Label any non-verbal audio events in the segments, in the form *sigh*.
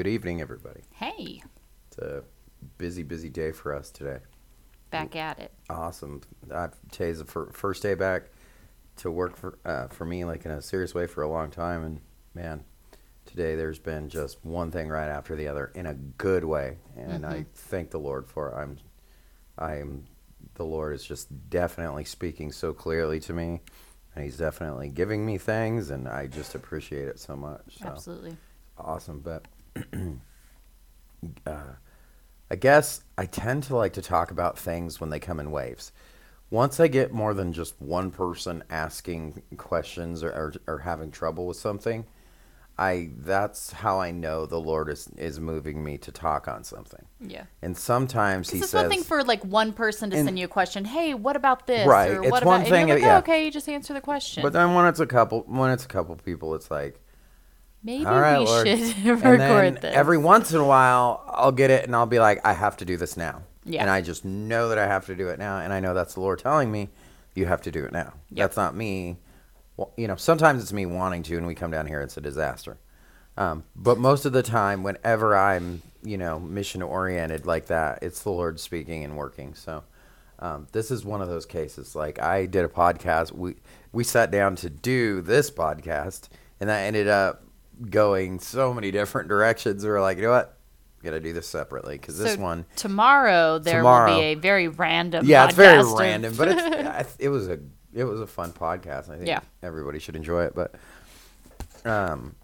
Good evening, everybody. Hey, It's a busy, busy day for us today. back at it. Awesome. Uh, today's the fir- first day back to work for uh, for me, like in a serious way, for a long time. And man, today there's been just one thing right after the other in a good way, and I thank the Lord for it. I'm, I'm, the Lord is just definitely speaking so clearly to me, and He's definitely giving me things, and I just appreciate it so much. So. Absolutely. awesome but *clears throat* uh, i guess i tend to like to talk about things when they come in waves once i get more than just one person asking questions or, or, or having trouble with something i that's how i know the lord is is moving me to talk on something Yeah. and sometimes he it's says one thing for like one person to And- send you a question. Hey, what about this? Right, Or it's what one about? thing, And you're like, yeah. oh, okay, you just answer the question. but then when it's a couple when it's a couple people it's like Maybe All right, we Lord. should *laughs* and record then this. every once in a while, I'll get it and I'll be like, I have to do this now. Yeah. And I just know that I have to do it now. And I know that's the Lord telling me, you have to do it now. Yep. That's not me. Well, you know, sometimes it's me wanting to, and we come down here, it's a disaster. Um, but most of the time, whenever I'm, you know, mission oriented like that, it's the Lord speaking and working. So um, this is one of those cases. Like I did a podcast. We we sat down to do this podcast, and that ended up going so many different directions. We were like, you know what, got to do this separately because this one, tomorrow there Tomorrow. will be a very random. yeah, it's very of- random, but it's, *laughs* it was a it was a fun podcast. I think Yeah. everybody should enjoy it. But um,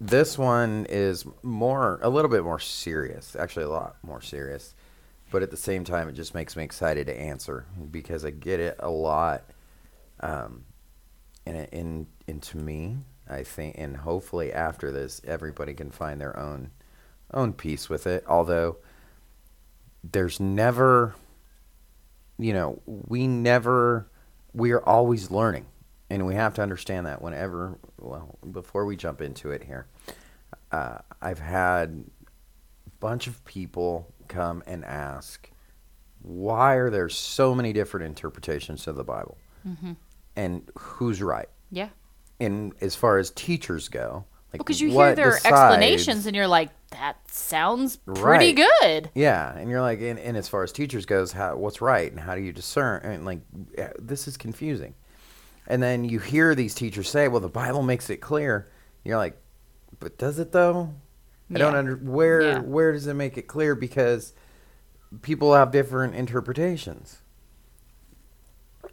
this one is more a little bit more serious, actually a lot more serious. But at the same time, it just makes me excited to answer because I get it a lot. Um, and it- in into me, I think, and hopefully after this, everybody can find their own own peace with it. Although there's never, you know, we never, we are always learning, and we have to understand that whenever. Well, before we jump into it here, uh, I've had a bunch of people come and ask, why are there so many different interpretations of the Bible, and who's right? Yeah. And as far as teachers go, like Because you hear their decides- explanations and you're like, that sounds pretty Right. good. Yeah, and you're like, and, and as far as teachers goes, how what's right and how do you discern? And like, eh, this is confusing. And then you hear these teachers say, "Well, the Bible makes it clear." You're like, but does it though? I don't Yeah. under where Yeah. where does it make it clear? Because people have different interpretations.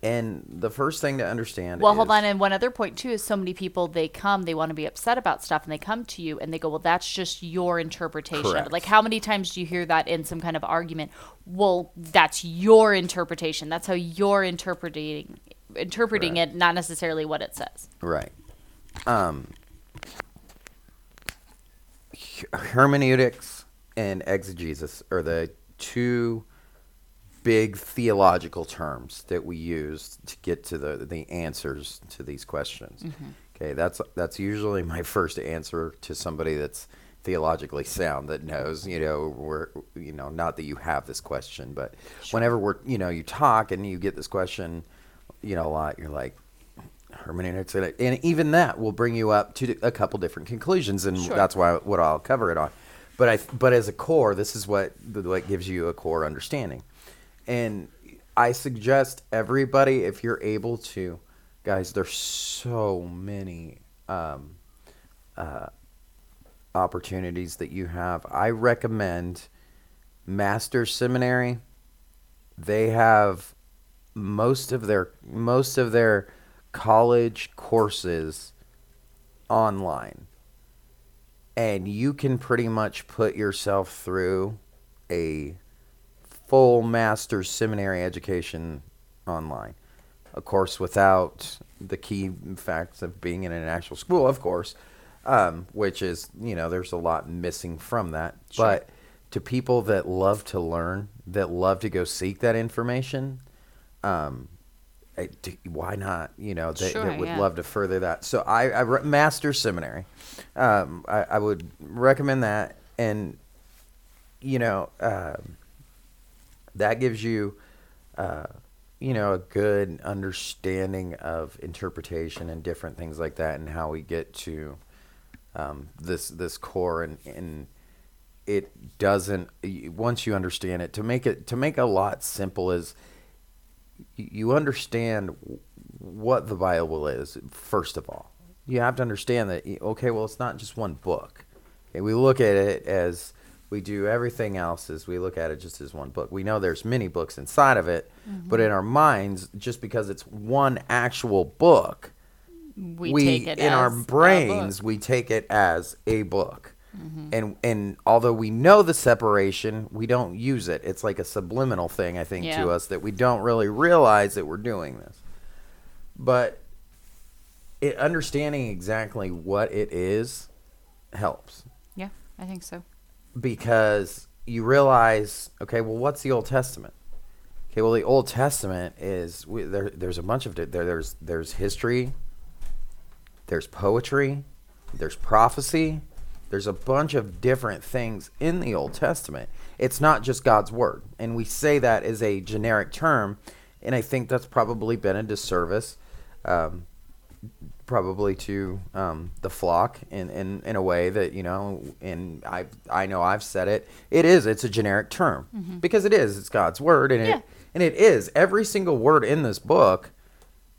And the first thing to understand. Well, hold on. And one other point too is so many people they come, they want to be upset about stuff, and they come to you and they go, "Well, that's just your interpretation." Correct. Like, how many times do you hear that in some kind of argument? Well, that's your interpretation. That's how you're interpreting interpreting Right. it, not necessarily what it says. Right. Um, hermeneutics and exegesis are the two big theological terms that we use to get to the, the answers to these questions. Mm-hmm. Okay, that's that's usually my first answer to somebody that's theologically sound that knows, you know, we're you know, not that you have this question, but whenever we're you know, you talk and you get this question, you know, a lot, you're like, hermeneutics and, and even that will bring you up to a couple different conclusions and Sure. that's why what I'll cover it on but I but as a core this is what what gives you a core understanding and I suggest everybody if you're able to guys there's so many um, uh, opportunities that you have. I recommend Master's Seminary. They have most of their most of their college courses online. And you can pretty much put yourself through a full master's seminary education online of course without the key facts of being in an actual school of course um, which is you know there's a lot missing from that Sure. but to people that love to learn that love to go seek that information um, why not? You know, that, Sure, that would yeah. love to further that. So I, I re- master seminary. Um, I, I would recommend that, and you know, um, that gives you, uh, you know, a good understanding of interpretation and different things like that, and how we get to um, this this core and and it doesn't once you understand it to make it to make a lot simple is you understand what the Bible is first of all. You have to understand that okay, well it's not just one book. Okay, we look at it as we do everything else as we look at it just as one book. We know there's many books inside of it, but in our minds just because it's one actual book, We, we, take it in our brains we take it as a book Mm-hmm. and and although we know the separation we don't use it it's like a subliminal thing i think Yeah. to us that we don't really realize that we're doing this but it, understanding exactly what it is helps Yeah, I think so. Because you realize, okay, well, what's the Old Testament? Okay, well, the Old Testament is we, there. There's a bunch of there. There's there's history. There's poetry. There's prophecy. There's a bunch of different things in the Old Testament. It's not just God's word, and we say that as a generic term, and I think that's probably been a disservice. Um, probably to um, the flock in, in, in a way that you know and I I know I've said it it is it's a generic term because it is it's God's word and Mm-hmm. Yeah. it and it is every single word in this book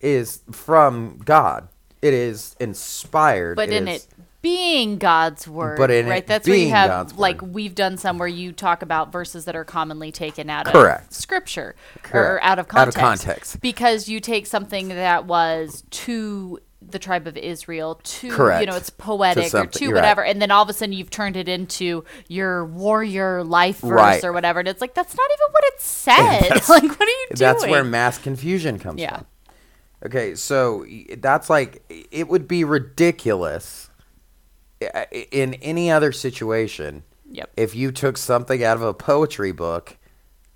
is from God it is inspired But in is- it being God's word, But in it right? That's where you have God's like word. we've done some where you talk about verses that are commonly taken out Correct. of scripture or out of Out of context. context. Because you take something that was to the tribe of Israel, to Correct. you know, it's poetic or something- to you're right. whatever, and then all of a sudden you've turned it into your warrior life verse Right. or whatever, and it's like that's not even what it *laughs* said. *laughs* Like, what are you doing? that's where mass confusion comes Yeah. from okay so that's like it would be ridiculous in any other situation Yep. if you took something out of a poetry book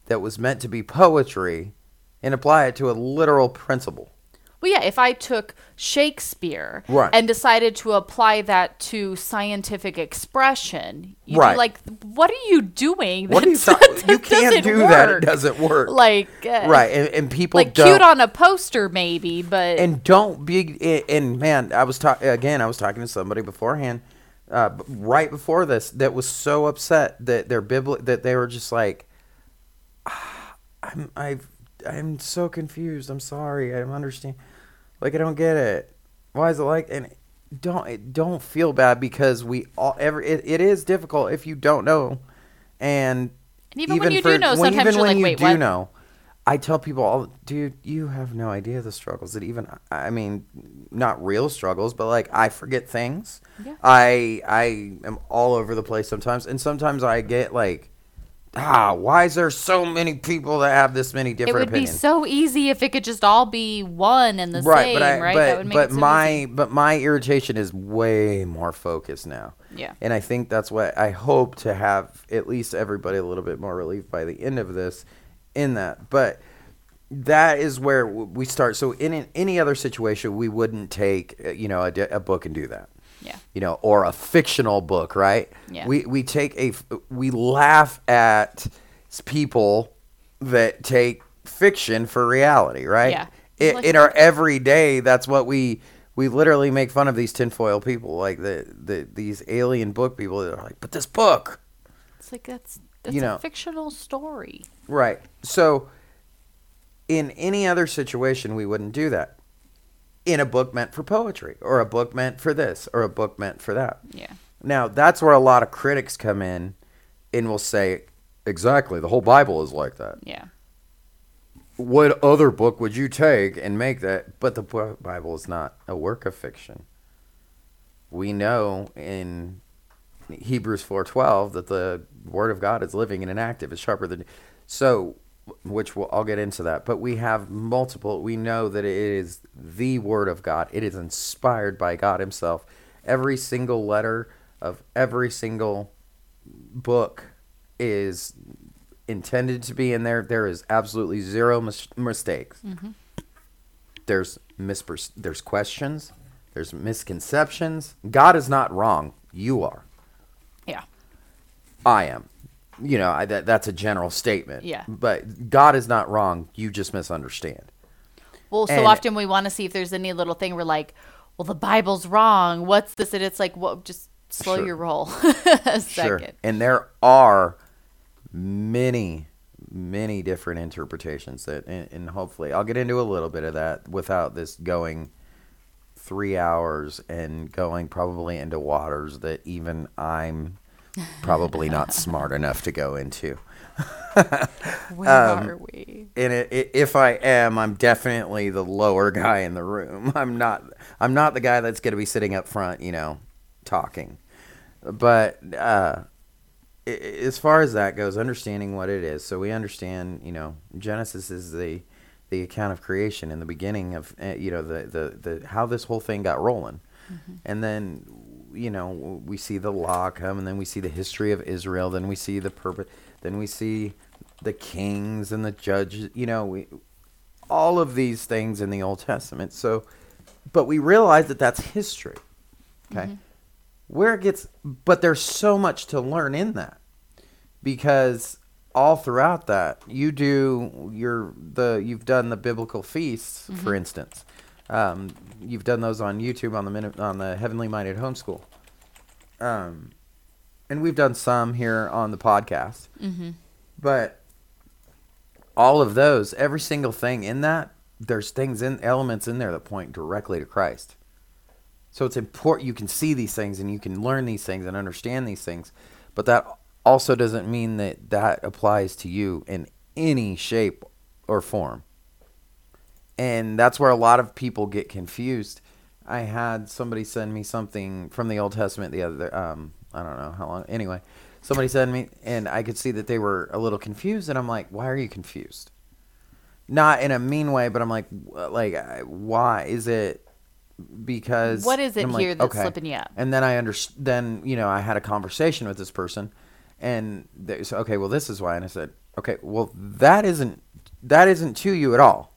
that was meant to be poetry and apply it to a literal principle. Well, yeah, if I took Shakespeare Right. and decided to apply that to scientific expression, you'd Right. be like, what are you doing? What are you That- You can't do that. It doesn't work. Like, uh, right, and, and people like cute on a poster, maybe, but and don't be and man i was talking again i was talking to somebody beforehand uh, right before this that was so upset that their bibli- that they were just like "Ah, i'm i've i'm so confused i'm sorry i don't understand like i don't get it why is it like and don't don't feel bad because we all every it, it is difficult if you don't know and And even when you do know, sometimes even you're when like, you "Wait, do what?" know I tell people, all, dude, you have no idea the struggles that even I mean, not real struggles, but like I forget things. Yeah. I I am all over the place sometimes, and sometimes I get like, ah, why is there so many people that have this many different? Opinions? It would opinions? be so easy if it could just all be one and the right, same, but I, right? but that would make but it so my easy. but my irritation is way more focused now. Yeah. And I think that's what I hope to have at least everybody a little bit more relief by the end of this in that. But that is where we start. So in an, any other situation, we wouldn't take, uh, you know, a, a book and do that. Yeah. You know, or a fictional book, right? Yeah. We we take a we laugh at people that take fiction for reality, right? Yeah. I- Like- in our everyday, that's what we we literally make fun of these tinfoil people, like the, the these alien book people that are like, but this book, It's like that's that's You a know. fictional story. right? So, in any other situation, we wouldn't do that. In a book meant for poetry, or a book meant for this, or a book meant for that. Yeah. Now, that's where a lot of critics come in and will say, exactly, the whole Bible is like that. Yeah. what other book would you take and make that? But the Bible is not a work of fiction. We know in Hebrews four twelve that the Word of God is living and active. It's sharper than so, which we'll, I'll get into that. But we have multiple. We know that it is the Word of God. It is inspired by God Himself. Every single letter of every single book is intended to be in there. There is absolutely zero mis- mistakes. Mm-hmm. There's mispers- there's questions. There's misconceptions. God is not wrong. You are. Yeah. I am. You know, I, that that's a general statement. Yeah. But God is not wrong. You just misunderstand. Well, so And- often we want to see if there's any little thing we're like, well, the Bible's wrong. What's this? And it's like, well, just slow Sure. your roll *laughs* a second. Sure. And there are many, many different interpretations that, and, and hopefully, I'll get into a little bit of that without this going three hours and going probably into waters that even I'm probably not smart enough to go into. *laughs* Where Um, are we? and it, it, if I am, I'm definitely the lower guy in the room. *laughs* I'm not. I'm not the guy that's going to be sitting up front, you know, talking. But uh, i- i- as far as that goes, understanding what it is, so we understand, you know, Genesis is the the account of creation in the beginning of, uh, you know, the, the the how this whole thing got rolling, and then you know we see the law come, and then we see the history of Israel, then we see the purpose, then we see the kings and the judges, you know, we all of these things in the Old Testament. So, but we realize that that's history. Okay. Mm-hmm. Where it gets, but there's so much to learn in that because all throughout that you do your the you've done the biblical feasts for mm-hmm. instance um, you've done those on youtube on the minute on the heavenly minded homeschool um, and we've done some here on the podcast but all of those, every single thing in that, there's things in elements in there that point directly to Christ. So it's important you can see these things and you can learn these things and understand these things, but that also doesn't mean that that applies to you in any shape or form. And that's where a lot of people get confused. I had somebody send me something from the Old Testament the other um I don't know how long anyway. Somebody sent me and I could see that they were a little confused and I'm like, "Why are you confused?" Not in a mean way, but I'm like like why is it because What is it I'm like, here that's slipping you up? And then I understand then, you know, I had a conversation with this person and they said, "Okay, well this is why." And I said, "Okay, well that isn't that isn't to you at all.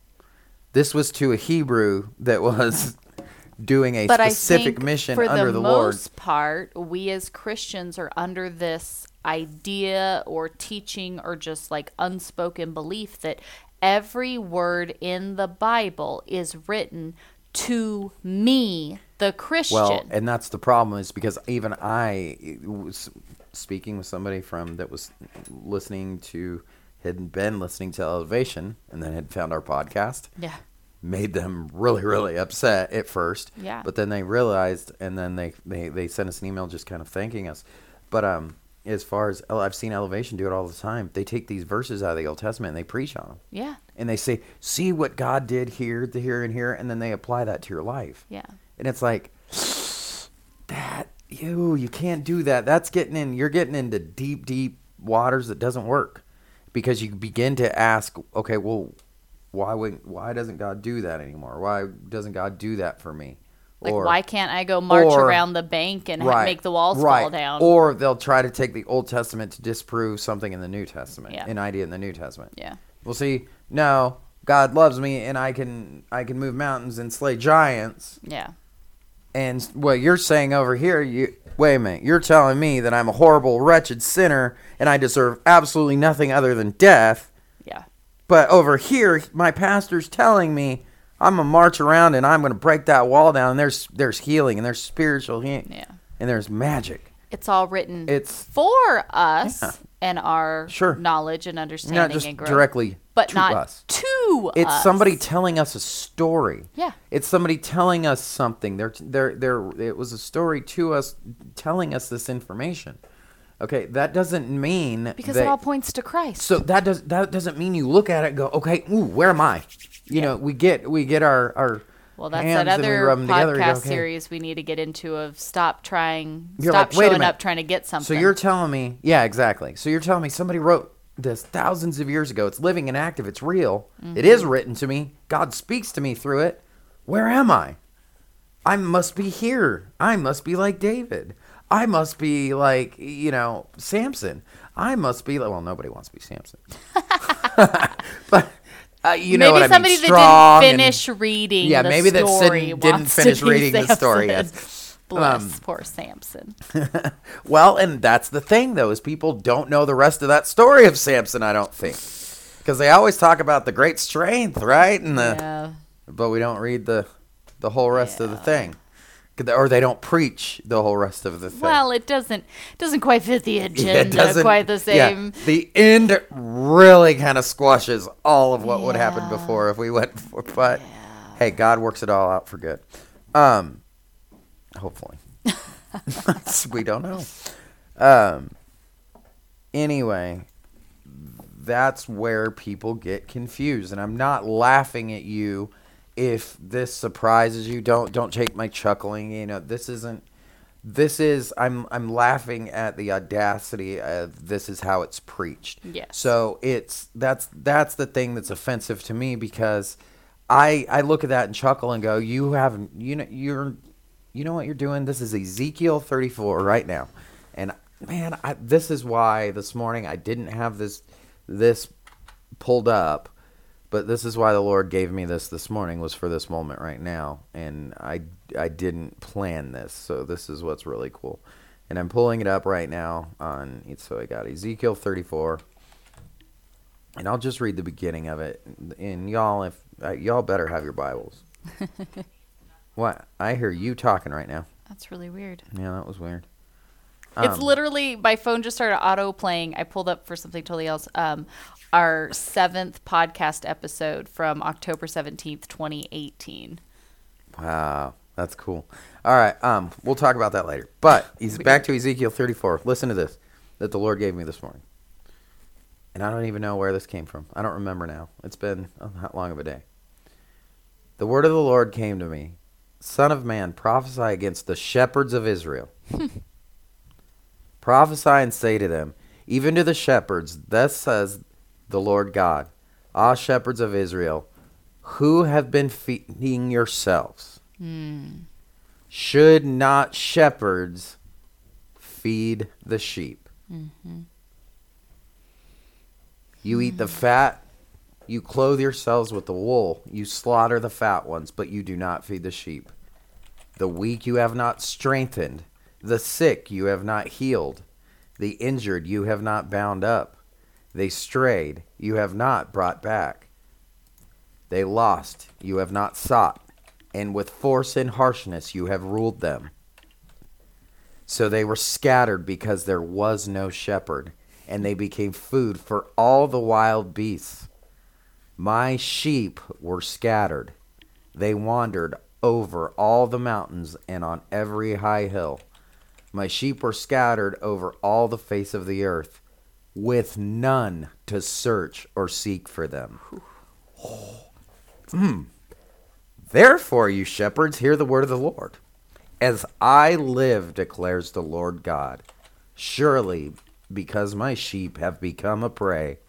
This was to a Hebrew that was *laughs* doing a But specific mission for under the, the, Lord. most part, we as Christians are under this idea or teaching or just like unspoken belief that every word in the Bible is written to me, the Christian. Well, and that's the problem is because even I was speaking with somebody from that was listening to had been listening to Elevation and then had found our podcast. yeah. made them really really upset at first Yeah. but then they realized and then they, they they sent us an email just kind of thanking us but um as far as oh, i've seen elevation do it all the time they take these verses out of the old testament and they preach on them Yeah. and they say see what god did here to here and here and then they apply that to your life Yeah. and it's like that you you can't do that that's getting in you're getting into deep deep waters that doesn't work because you begin to ask okay well why would why doesn't god do that anymore why doesn't god do that for me Like, why can't I go march or- around the bank and ha- make the walls right. fall down? or they'll try to take the old testament to disprove something in the new testament Yeah. an idea in the new testament yeah. well see no god loves me and i can i can move mountains and slay giants Yeah. and what you're saying over here, you wait a minute. You're telling me that I'm a horrible, wretched sinner and I deserve absolutely nothing other than death. Yeah. But over here, my pastor's telling me I'm gonna march around and I'm gonna break that wall down. And there's there's healing and there's spiritual healing Yeah. and there's magic. It's all written It's for us Yeah. and our Sure. knowledge and understanding not just and growth. directly but not to not us. to It's us. somebody telling us a story. Yeah. It's somebody telling us something. They're, they're, they're, it was a story to us, telling us this information. Okay, that doesn't mean because that, it all points to Christ. So that does that doesn't mean you look at it and go, okay, ooh, where am I? You know, we get we get our our well, that's that other 'em together go, podcast okay. series we need to get into of stop trying, You're stop like, showing up trying to get something. So you're telling me, yeah, exactly. So you're telling me somebody wrote this thousands of years ago. It's living and active. It's real. It is mm-hmm. written to me. God speaks to me through it. Where am I? I must be here. I must be like David. I must be like, you know, Samson. I must be like, well, nobody wants to be Samson. *laughs* *laughs* but, uh, you know maybe I somebody mean? that didn't and- finish reading. Yeah, the maybe that story didn't- finish reading the story yet. Bless Um, poor Samson. *laughs* Well, and that's the thing, though, is people don't know the rest of that story of Samson. I don't think because they always talk about the great strength, right? And the yeah. but we don't read the the whole rest of the thing. Or they don't preach the whole rest of the thing. Well, it doesn't doesn't quite fit the *laughs* Yeah, agenda quite the same. yeah, the end really kind of squashes all of what would happen before if we went for. But hey, God works it all out for good. Um, hopefully, *laughs* we don't know. Um, anyway, that's where people get confused, and I'm not laughing at you if this surprises you. Don't don't take my chuckling. You know, this isn't this is I'm I'm laughing at the audacity of this is how it's preached. Yes. So it's that's that's the thing that's offensive to me because I I look at that and chuckle and go, you haven't you know you're you know what you're doing. This is Ezekiel 34 right now, and man, I, this is why this morning I didn't have this this pulled up but this is why the Lord gave me this this morning was for this moment right now, and I I didn't plan this, so this is what's really cool, and I'm pulling it up right now on so I got Ezekiel 34, and I'll just read the beginning of it, and y'all if uh, y'all better have your Bibles. *laughs* what I hear you talking right now? That's really weird. Yeah, that was weird. it's Um, literally my phone just started auto playing. I pulled up for something totally else. Um, our seventh podcast episode from October seventeenth, twenty eighteen. Wow, that's cool. All right, um, we'll talk about that later. But *laughs* he's back to Ezekiel 34. Listen to this that the Lord gave me this morning, and I don't even know where this came from. I don't remember now. It's been that long of a day. The word of the Lord came to me, Son of man, prophesy against the shepherds of Israel. *laughs* prophesy and say to them, even to the shepherds, thus says the Lord God, Ah, shepherds of Israel, who have been feeding yourselves? Should not shepherds feed the sheep? You eat the fat, you clothe yourselves with the wool, you slaughter the fat ones, but you do not feed the sheep. The weak you have not strengthened, the sick you have not healed, the injured you have not bound up. They strayed, you have not brought back. They lost, you have not sought, and with force and harshness you have ruled them. So they were scattered because there was no shepherd, and they became food for all the wild beasts. My sheep were scattered. They wandered over all the mountains and on every high hill. My sheep were scattered over all the face of the earth, with none to search or seek for them. Hmm. Therefore, you shepherds, hear the word of the Lord. As I live, declares the Lord God, surely because my sheep have become a prey,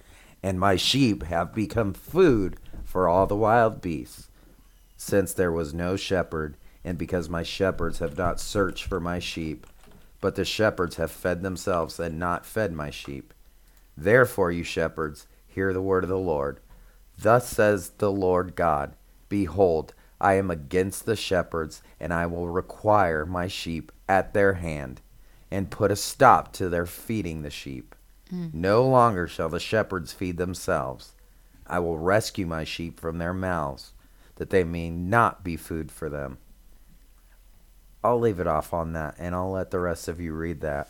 and my sheep have become food for all the wild beasts, since there was no shepherd, and because my shepherds have not searched for my sheep, but the shepherds have fed themselves and not fed my sheep. Therefore, you shepherds, hear the word of the Lord. Thus says the Lord God Behold, I am against the shepherds, and I will require my sheep at their hand, and put a stop to their feeding the sheep. Mm. No longer shall the shepherds feed themselves. I will rescue my sheep from their mouths, that they may not be food for them. I'll leave it off on that, and I'll let the rest of you read that.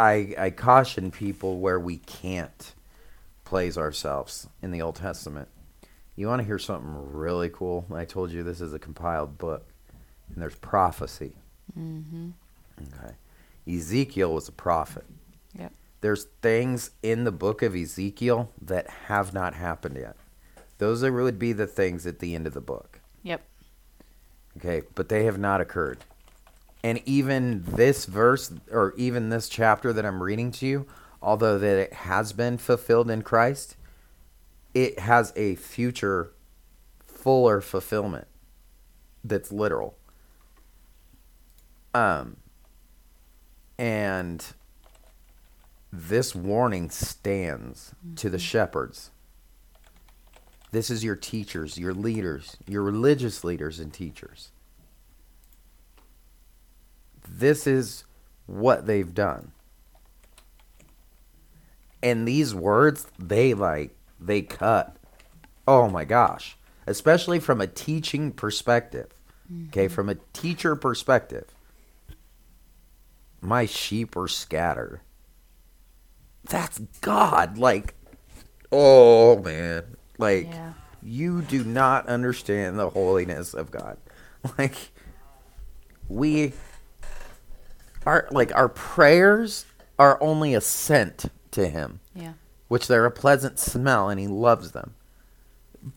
I I caution people where we can't plays ourselves in the Old Testament. You want to hear something really cool? I told you this is a compiled book, and there's prophecy. Mm-hmm. Okay, Ezekiel was a prophet. Yep. There's things in the book of Ezekiel that have not happened yet. Those are, would be the things at the end of the book. Yep. Okay, but they have not occurred. And even this verse, or even this chapter that I'm reading to you, although that it has been fulfilled in Christ, it has a future fuller fulfillment that's literal. Um, and this warning stands to the shepherds. This is your teachers, your leaders, your religious leaders and teachers. This is what they've done. And these words, they like, they cut. Oh my gosh. Especially from a teaching perspective. Okay, mm-hmm. from a teacher perspective, my sheep are scattered. That's God. Like, oh man. Like, Yeah. you do not understand the holiness of God. *laughs* Like, we are, like, our prayers are only a scent to Him Yeah. which they're a pleasant smell, and he loves them.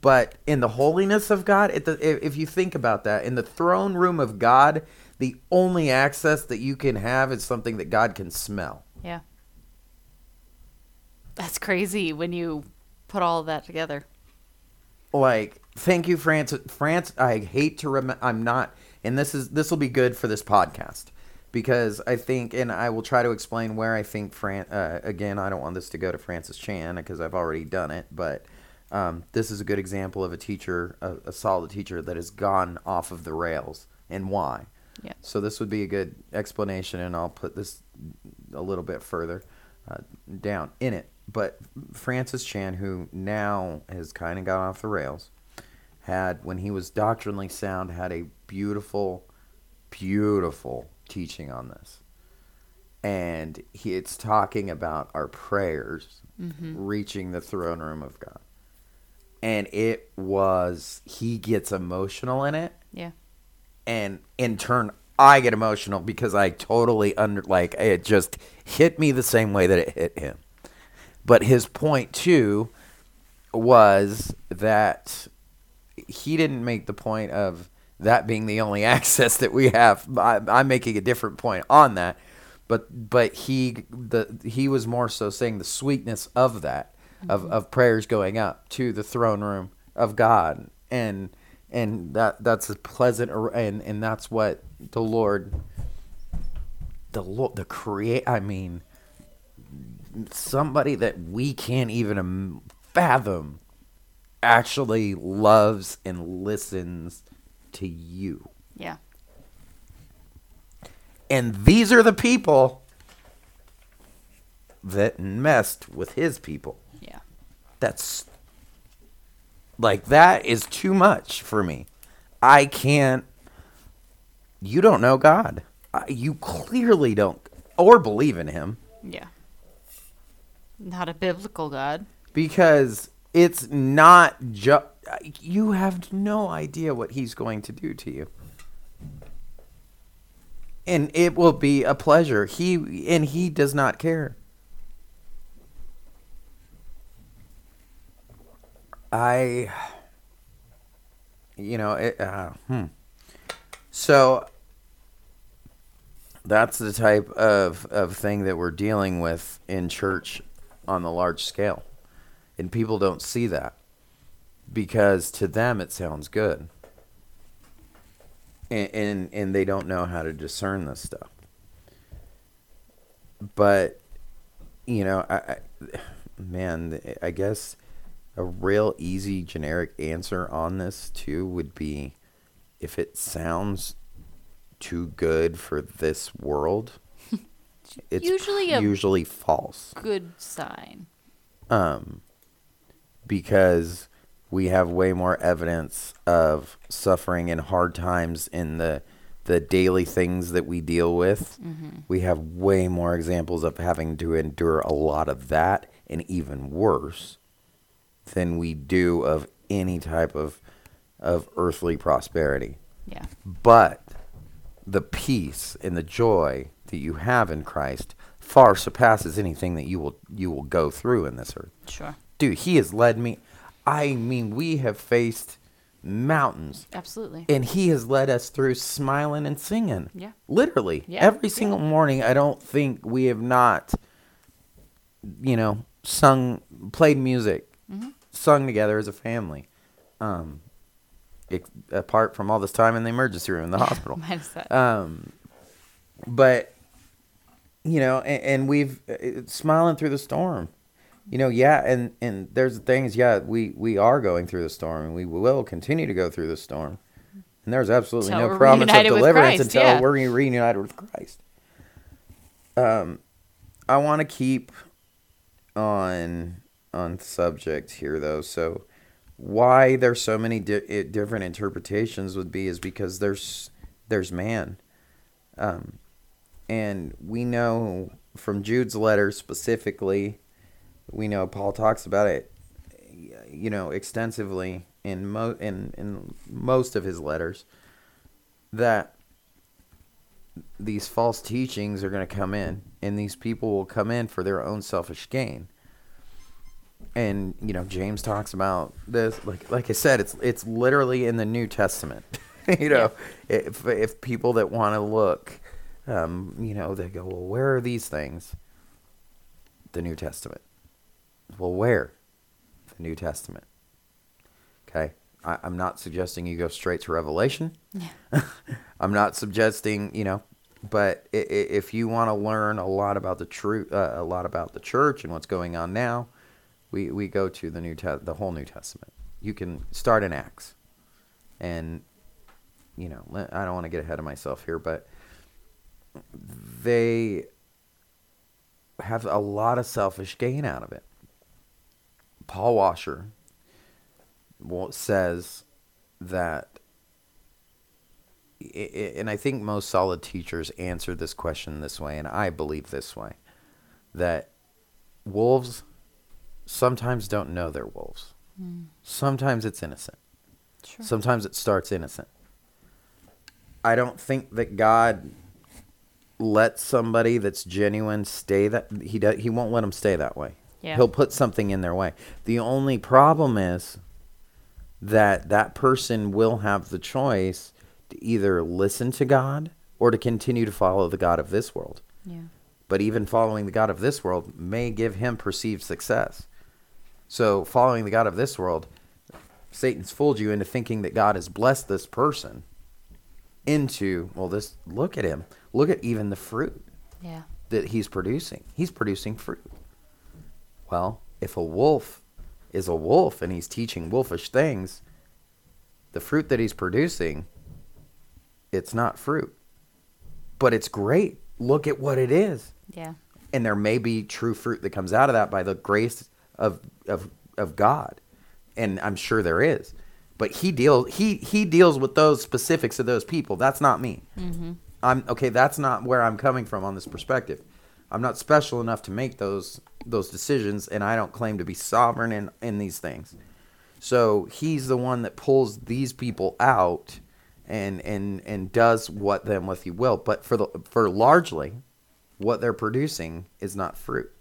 But in the holiness of God, it, if if you think about that, in the throne room of God, the only access that you can have is something that God can smell. Yeah. That's crazy when you put all of that together. Like, thank you, France. France, I hate to remember. I'm not, and this is this will be good for this podcast because I think, and I will try to explain where I think Fran. Uh, again, I don't want this to go to Francis Chan because I've already done it, but um, this is a good example of a teacher, a, a solid teacher that has gone off of the rails and why. Yeah. So this would be a good explanation, and I'll put this a little bit further uh, down in it. But Francis Chan, who now has kind of got off the rails, had when he was doctrinally sound, had a beautiful, beautiful teaching on this, and he it's talking about our prayers mm-hmm. reaching the throne room of God, and it was he gets emotional in it Yeah. and in turn I get emotional because I totally under like it just hit me the same way that it hit him. But his point too was that he didn't make the point of that being the only *laughs* access that we have. I, I'm making a different point on that, but but he the he was more so saying the sweetness of that of mm-hmm. of prayers going up to the throne room of God and and that that's a pleasant and and that's what the Lord the Lord the create I mean somebody that we can't even um, fathom actually loves and listens to you. Yeah. And these are the people that messed with his people. Yeah. That's like that is too much for me. I can't you don't know God. You clearly don't or believe in him Yeah. Not a biblical God. because it's not just you have no idea what he's going to do to you. And it will be a pleasure. He and he does not care. I you know it uh, hmm. so that's the type of, of thing that we're dealing with in church on the large scale and people don't see that because to them it sounds good. And, and and they don't know how to discern this stuff. But you know I, I man i guess a real easy generic answer on this too would be if it sounds too good for this world *laughs* it's Usually a- usually false. Good sign. um, because we have way more evidence of suffering and hard times in the the daily things that we deal with. Mm-hmm. We have way more examples of having to endure a lot of that and even worse than we do of any type of of earthly prosperity. Yeah. But the peace and the joy that you have in Christ far surpasses anything that you will you will go through in this earth Sure. Dude, he has led me. I mean, we have faced mountains, Absolutely. and he has led us through smiling and singing. Yeah. literally Yeah, every yeah. single morning. I don't think we have not, you know, sung, played music, Mm-hmm. sung together as a family. Um, ex- apart from all this time in the emergency room in the *laughs* hospital. *laughs* Minus that. Um, but you know, and, and we've uh, smiling through the storm. You know, yeah, and and there's things. Yeah, we we are going through the storm, and we will continue to go through the storm. And there's absolutely Until no promise of deliverance Christ, until yeah. we're reunited with Christ. Um, I want to keep on on subject here though. So, why there's so many di- different interpretations would be is because there's there's man, um, and we know from Jude's letter specifically, we know Paul talks about it, you know, extensively in mo in in most of his letters, that these false teachings are going to come in, and these people will come in for their own selfish gain. And you know James talks about this like like I said it's it's literally in the New Testament *laughs* you know. If if people that want to look um, you know they go well where are these things? The New Testament well where? The New Testament. Okay? I, I'm not suggesting you go straight to Revelation. *laughs* I'm not suggesting you know but if you want to learn a lot about the truth uh, a lot about the church and what's going on now we we go to the new te- the whole New Testament. You can start in Acts, and you know I don't want to get ahead of myself here, but they have a lot of selfish gain out of it. Paul Washer says that, and I think most solid teachers answer this question this way, and I believe this way, that wolves sometimes don't know they're wolves. Hmm. Sometimes it's innocent. Sure. Sometimes it starts innocent. I don't think that God lets somebody that's genuine stay that he does, he won't let them stay that way. Yeah. He'll put something in their way. The only problem is that that person will have the choice to either listen to God or to continue to follow the God of this world yeah. but even following the God of this world may give him perceived success. So, following the God of this world, Satan's fooled you into thinking that God has blessed this person into, well, this, look at him. Look at even the fruit Yeah. that he's producing. He's producing fruit. Well, if a wolf is a wolf and he's teaching wolfish things, the fruit that he's producing, it's not fruit. But it's great. Look at what it is Yeah. and there may be true fruit that comes out of that by the grace of of of God, and I'm sure there is. But he deals he he deals with those specifics of those people. That's not me. Mm-hmm. I'm okay. That's not where I'm coming from on this perspective. I'm not special enough to make those those decisions, and I don't claim to be sovereign in in these things. So he's the one that pulls these people out and and and does what them with you will. But for the for largely, what they're producing is not fruit.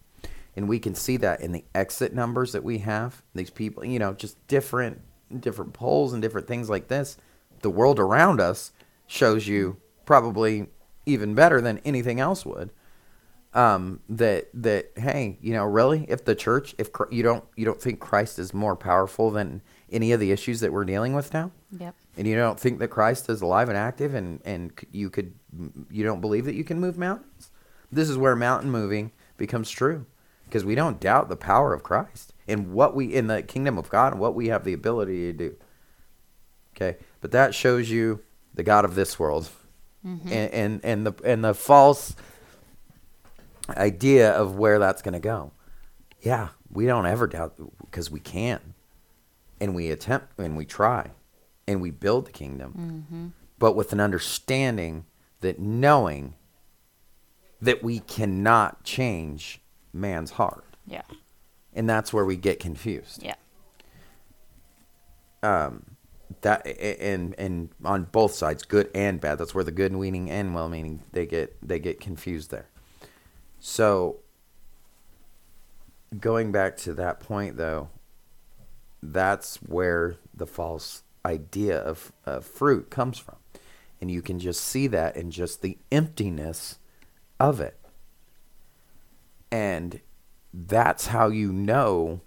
And we can see that in the exit numbers that we have. These people, you know, just different different polls and different things like this. The world around us shows you probably even better than anything else would. Um, that that hey, you know, really, if the church, if you don't you don't think Christ is more powerful than any of the issues that we're dealing with now, Yep. and you don't think that Christ is alive and active, and and you could you don't believe that you can move mountains. This is where mountain moving becomes true, because we don't doubt the power of Christ and what we in the kingdom of God and what we have the ability to do. Okay, but that shows you the God of this world, and, and and the and the false idea of where that's going to go. Yeah, we don't ever doubt because we can, and we attempt and we try, and we build the kingdom, but with an understanding that knowing that we cannot change man's heart, Yeah. and that's where we get confused. Yeah. um, that and and on both sides, good and bad. That's where the good meaning and well meaning they get they get confused there. So going back to that point though, that's where the false idea of, of fruit comes from. And you can just see that in just the emptiness of it. And that's how you know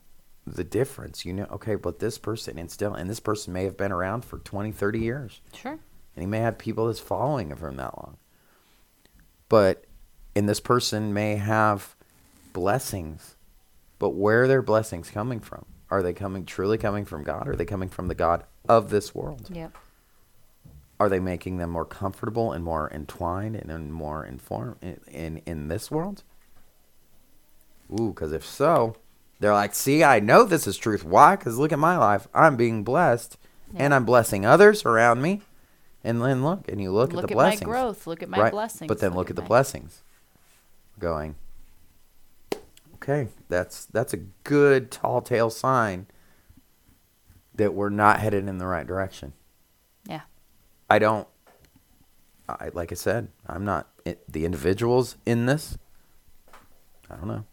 the difference. You know, okay, but this person and still and this person may have been around for 20, 30 years. Sure. And he may have people that's following him from that long. But and this person may have blessings. But where are their blessings coming from? Are they coming truly coming from God? Or are they coming from the God of this world? Yep. Are they making them more comfortable and more entwined and, more informed in, in, in this world? Ooh, because if so, They're like, see, I know this is truth. Why? Because look at my life. I'm being blessed, and I'm blessing others around me. And then look, and you look, Look at the at my growth. Look at my right? blessings. But then look, at the my- blessings. Going. Okay, that's that's a good tall tale sign that we're not headed in the right direction. Yeah. I don't. I like I said, I'm not i the individuals in this. I don't know.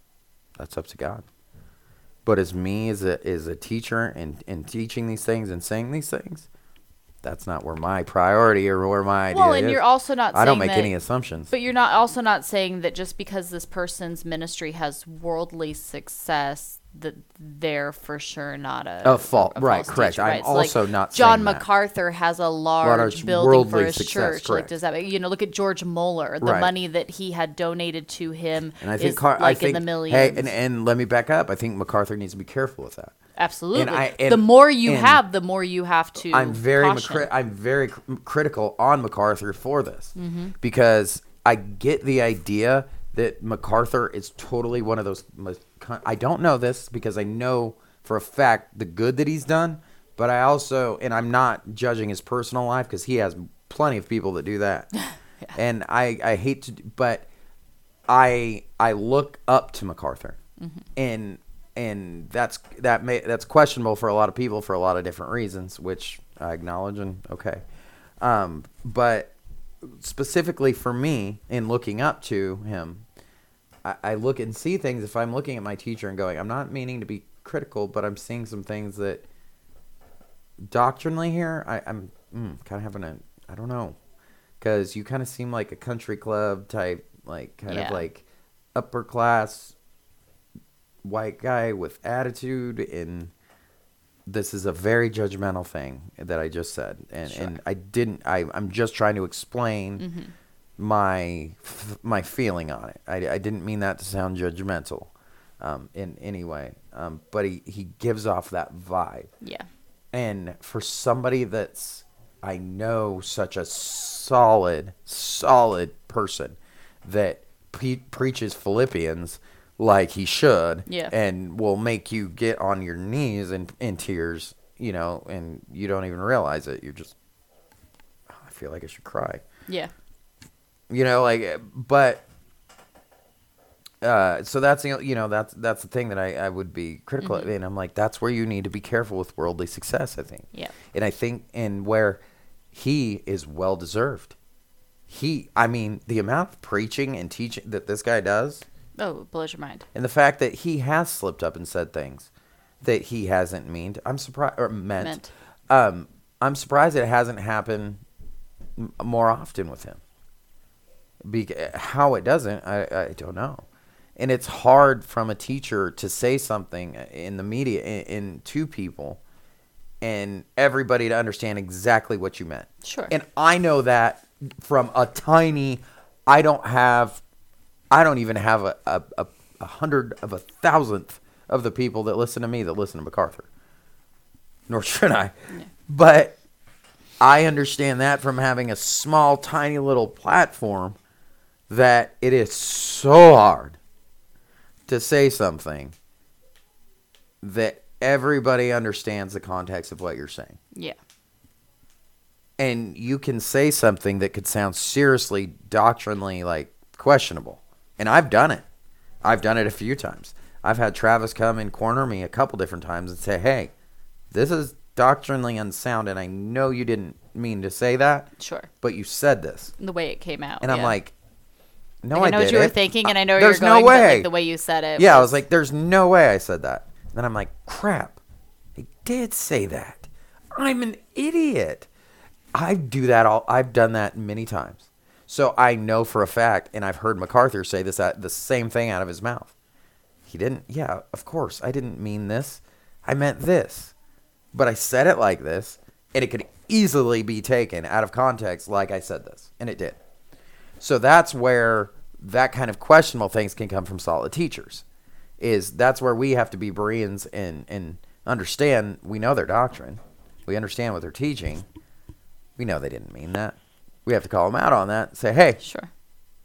That's up to God. But as me as a as a teacher and and teaching these things and saying these things, that's not where my priority or where my idea Well, and is. you're also not. I don't make that- any assumptions. But you're not also not saying that just because this person's ministry has worldly success, that they're for sure not a A fal- right, false correct. teacher, I'm right? Like, also not John saying that. MacArthur has a large Large building for his success, church. Like, does that you know? Look at George Mueller. The Right. money that he had donated to him and I think is Car- like I think, in the millions. Hey, and, and let me back up. I think MacArthur needs to be careful with that. Absolutely. I- the more you have, the more you have to. I'm very I'm very cr- critical on MacArthur for this Mm-hmm. because I get the idea that MacArthur is totally one of those. I don't know this because I know for a fact the good that he's done, but I also and I'm not judging his personal life because he has plenty of people that do that, *laughs* and I I hate to, but I I look up to MacArthur, and and that's that may that's questionable for a lot of people for a lot of different reasons, which I acknowledge and okay, um, but specifically for me in looking up to him, I, I look and see things. If I'm looking at my teacher and going, I'm not meaning to be critical, but I'm seeing some things that doctrinally here, I, I'm mm, kind of having a I don't know because you kind of seem like a country club type, like kind Yeah. of like upper class white guy with attitude and this is a very judgmental thing that I just said and Sure. and I didn't I I'm just trying to explain Mm-hmm. my f- my feeling on it. I, I didn't mean that to sound judgmental um, in any way. Um, but he, he gives off that vibe. Yeah. And for somebody that's, I know, such a solid, solid person that pre- preaches Philippians like he should Yeah. and will make you get on your knees in, in tears, you know, and you don't even realize it. You're just, I feel like I should cry Yeah. you know like but uh so that's the you know that's that's the thing that i i would be critical of and i'm like that's where you need to be careful with worldly success i think Yeah. and i think and where he is well deserved he i mean the amount of preaching and teaching that this guy does Oh, it blows your mind. and the fact that he has slipped up and said things that he hasn't meaned i'm surprised or meant, Meant. um i'm surprised it hasn't happened m- more often with him Bec- how it doesn't I, I don't know and it's hard from a teacher to say something in the media in, in to people and everybody to understand exactly what you meant Sure. and i know that from a tiny i don't have i don't even have a, a, a, a hundred of a thousandth of the people that listen to me that listen to macarthur nor should i but i understand that from having a small tiny little platform that it is so hard to say something that everybody understands the context of what you're saying. Yeah. And you can say something that could sound seriously doctrinally like questionable. And I've done it. I've done it a few times. I've had Travis come and corner me a couple different times and say, "Hey, this is doctrinally unsound and I know you didn't mean to say that, Sure. but you said this." The way it came out. And I'm like, "No, Like, I know did what you were it. thinking, and Uh, I know there's you're going. no but, way. like, the way you said it. Yeah, I was like, "There's no way I said that." Then I'm like, "Crap, I did say that. I'm an idiot." I do that all. I've done that many times, so I know for a fact, and I've heard MacArthur say this uh, the same thing out of his mouth. He didn't. Yeah, of course, I didn't mean this. I meant this, but I said it like this, and it could easily be taken out of context, like I said this, and it did. So that's where that kind of questionable things can come from solid teachers. Is that's where we have to be Bereans and and understand we know their doctrine, we understand what they're teaching, we know they didn't mean that. We have to call them out on that. And say, hey, Sure.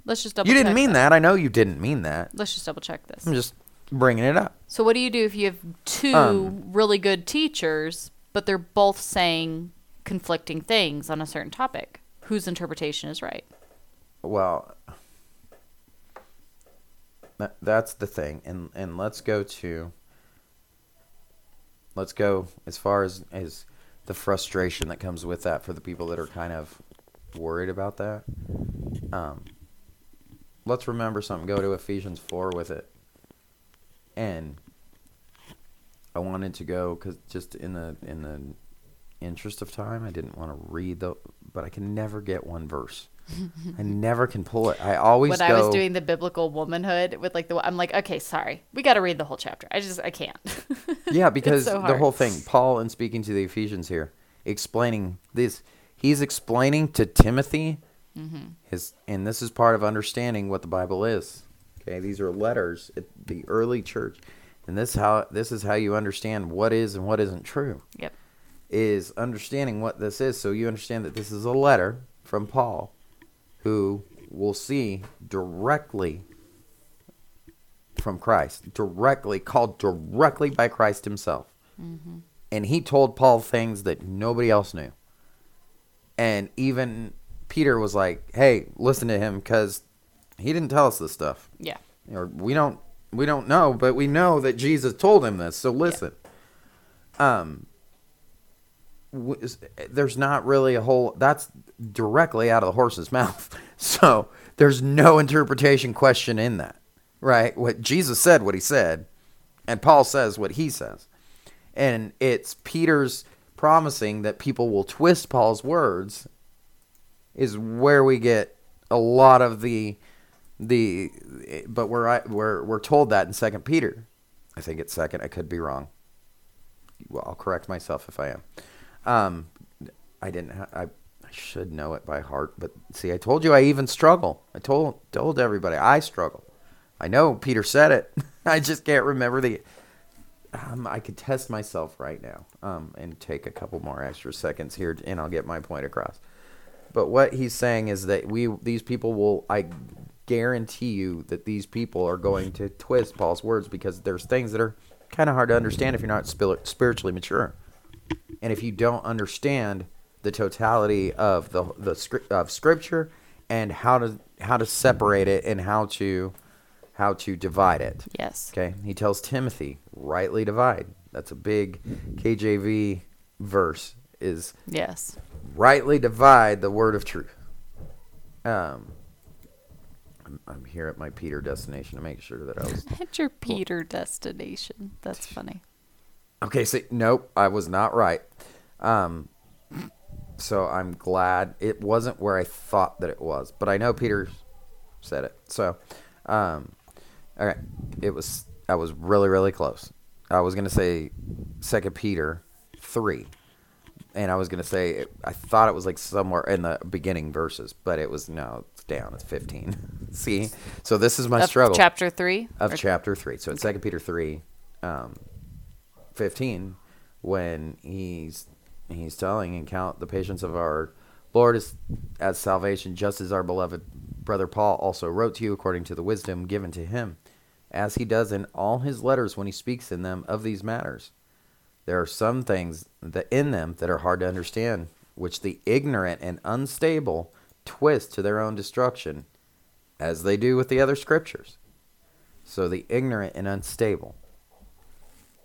Let's just double. you didn't check mean that. I know you didn't mean that. Let's just double check this. I'm just bringing it up. So what do you do if you have two Um, really good teachers, but they're both saying conflicting things on a certain topic? Whose interpretation is right? Well, that, that's the thing, and and let's go to. Let's go as far as as the frustration that comes with that for the people that are kind of worried about that. Um, let's remember something. Go to Ephesians four with it, and I wanted to go because just in the in the interest of time, I didn't want to read the, but I can never get one verse. I *laughs* never can pull it. I always when go. I was doing the biblical womanhood with like the, I'm like, okay, sorry, we got to read the whole chapter. I just, I can't. *laughs* yeah, because so the whole thing, Paul, in speaking to the Ephesians here, explaining this, he's explaining to Timothy Mm-hmm. his, and this is part of understanding what the Bible is. Okay, these are letters at the early church, and this how this is how you understand what is and what isn't true. yep. is understanding what this is so you understand that this is a letter from Paul who will see directly from Christ, directly called directly by Christ himself. And he told Paul things that nobody else knew. And even Peter was like, "Hey, listen to him cuz he didn't tell us this stuff." Yeah. or we don't we don't know, but we know that Jesus told him this. So listen. Um w- there's not really a whole that's directly out of the horse's *laughs* mouth. So there's no interpretation question in that. Right? What Jesus said what he said and Paul says what he says. And it's Peter's promising that people will twist Paul's words is where we get a lot of the the but we're we're we're told that in second peter. I think it's second. I could be wrong. Well i'll correct myself if i am. Um i didn't ha- I, I should know it by heart but see i told you i even struggle. I told told everybody i struggle. I know peter said it. *laughs* I just can't remember the um, i could test myself right now um and take a couple more extra seconds here and i'll get my point across but what he's saying is that we these people will I guarantee you that these people are going to twist Paul's words because there's things that are kind of hard to understand if you're not spiritually mature. And if you don't understand the totality of the the of scripture and how to how to separate it and how to how to divide it. Yes. Okay, he tells Timothy, rightly divide. That's a big KJV verse is Yes. rightly divide the word of truth. Um, I'm, I'm here at my Peter destination to make sure that I was *laughs* At your Peter destination. That's funny. okay. So nope, I was not right. Um, so I'm glad it wasn't where I thought that it was, but I know Peter said it. So, um, okay, it was. I was really really close. I was gonna say Second Peter three. and I was gonna say I thought it was like somewhere in the beginning verses, but it was no, it's down. It's fifteen. *laughs* See, so this is my Of struggle Chapter three. of Or- chapter three. So it's Second Peter three, um, fifteen, when he's he's telling and count the patience of our Lord as as salvation, just as our beloved brother Paul also wrote to you according to the wisdom given to him, as he does in all his letters when he speaks in them of these matters. There are some things that in them that are hard to understand, which the ignorant and unstable twist to their own destruction, as they do with the other scriptures. So the ignorant and unstable.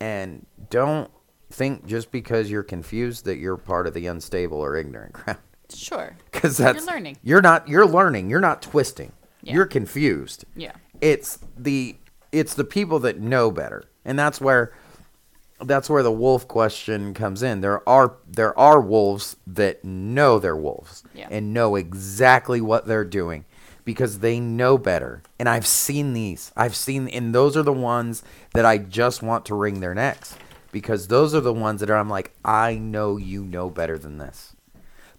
And don't think just because you're confused that you're part of the unstable or ignorant *laughs* crowd. Sure. Because that's you're learning. You're not. You're learning. You're not twisting. Yeah. You're confused. Yeah. It's the it's the people that know better, and that's where that's where the wolf question comes in. There are there are wolves that know they're wolves Yeah. and know exactly what they're doing because they know better. And I've seen these. I've seen and those are the ones that I just want to wring their necks because those are the ones that are, I'm like, I know you know better than this.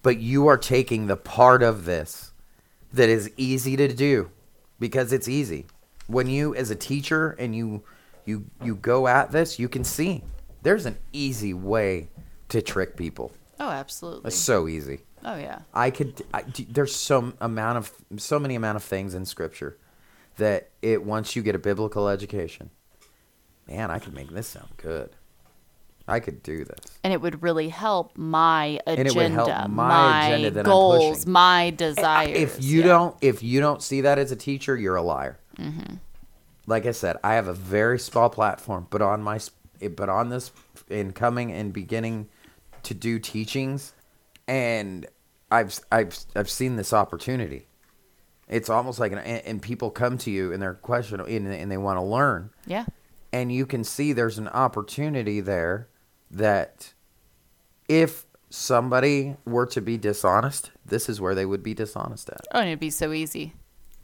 But you are taking the part of this that is easy to do because it's easy. When you as a teacher and you you you go at this, you can see there's an easy way to trick people. Oh, absolutely. It's so easy. Oh yeah. I could. I, there's some amount of so many amount of things in Scripture that it once you get a biblical education, man, I could make this sound good. I could do this. and it would really help my it agenda, would help my my, agenda that I'm goals, my desires. If you Yeah. don't, if you don't see that as a teacher, you're a liar. Mm-hmm. Like I said, I have a very small platform, but on my, eh, but on this, in coming and beginning to do teachings, and I've I've I've seen this opportunity. It's almost like an, and and people come to you and they're question and, and they want to learn, yeah, and you can see there's an opportunity there that if somebody were to be dishonest, this is where they would be dishonest at. oh, and it'd be so easy.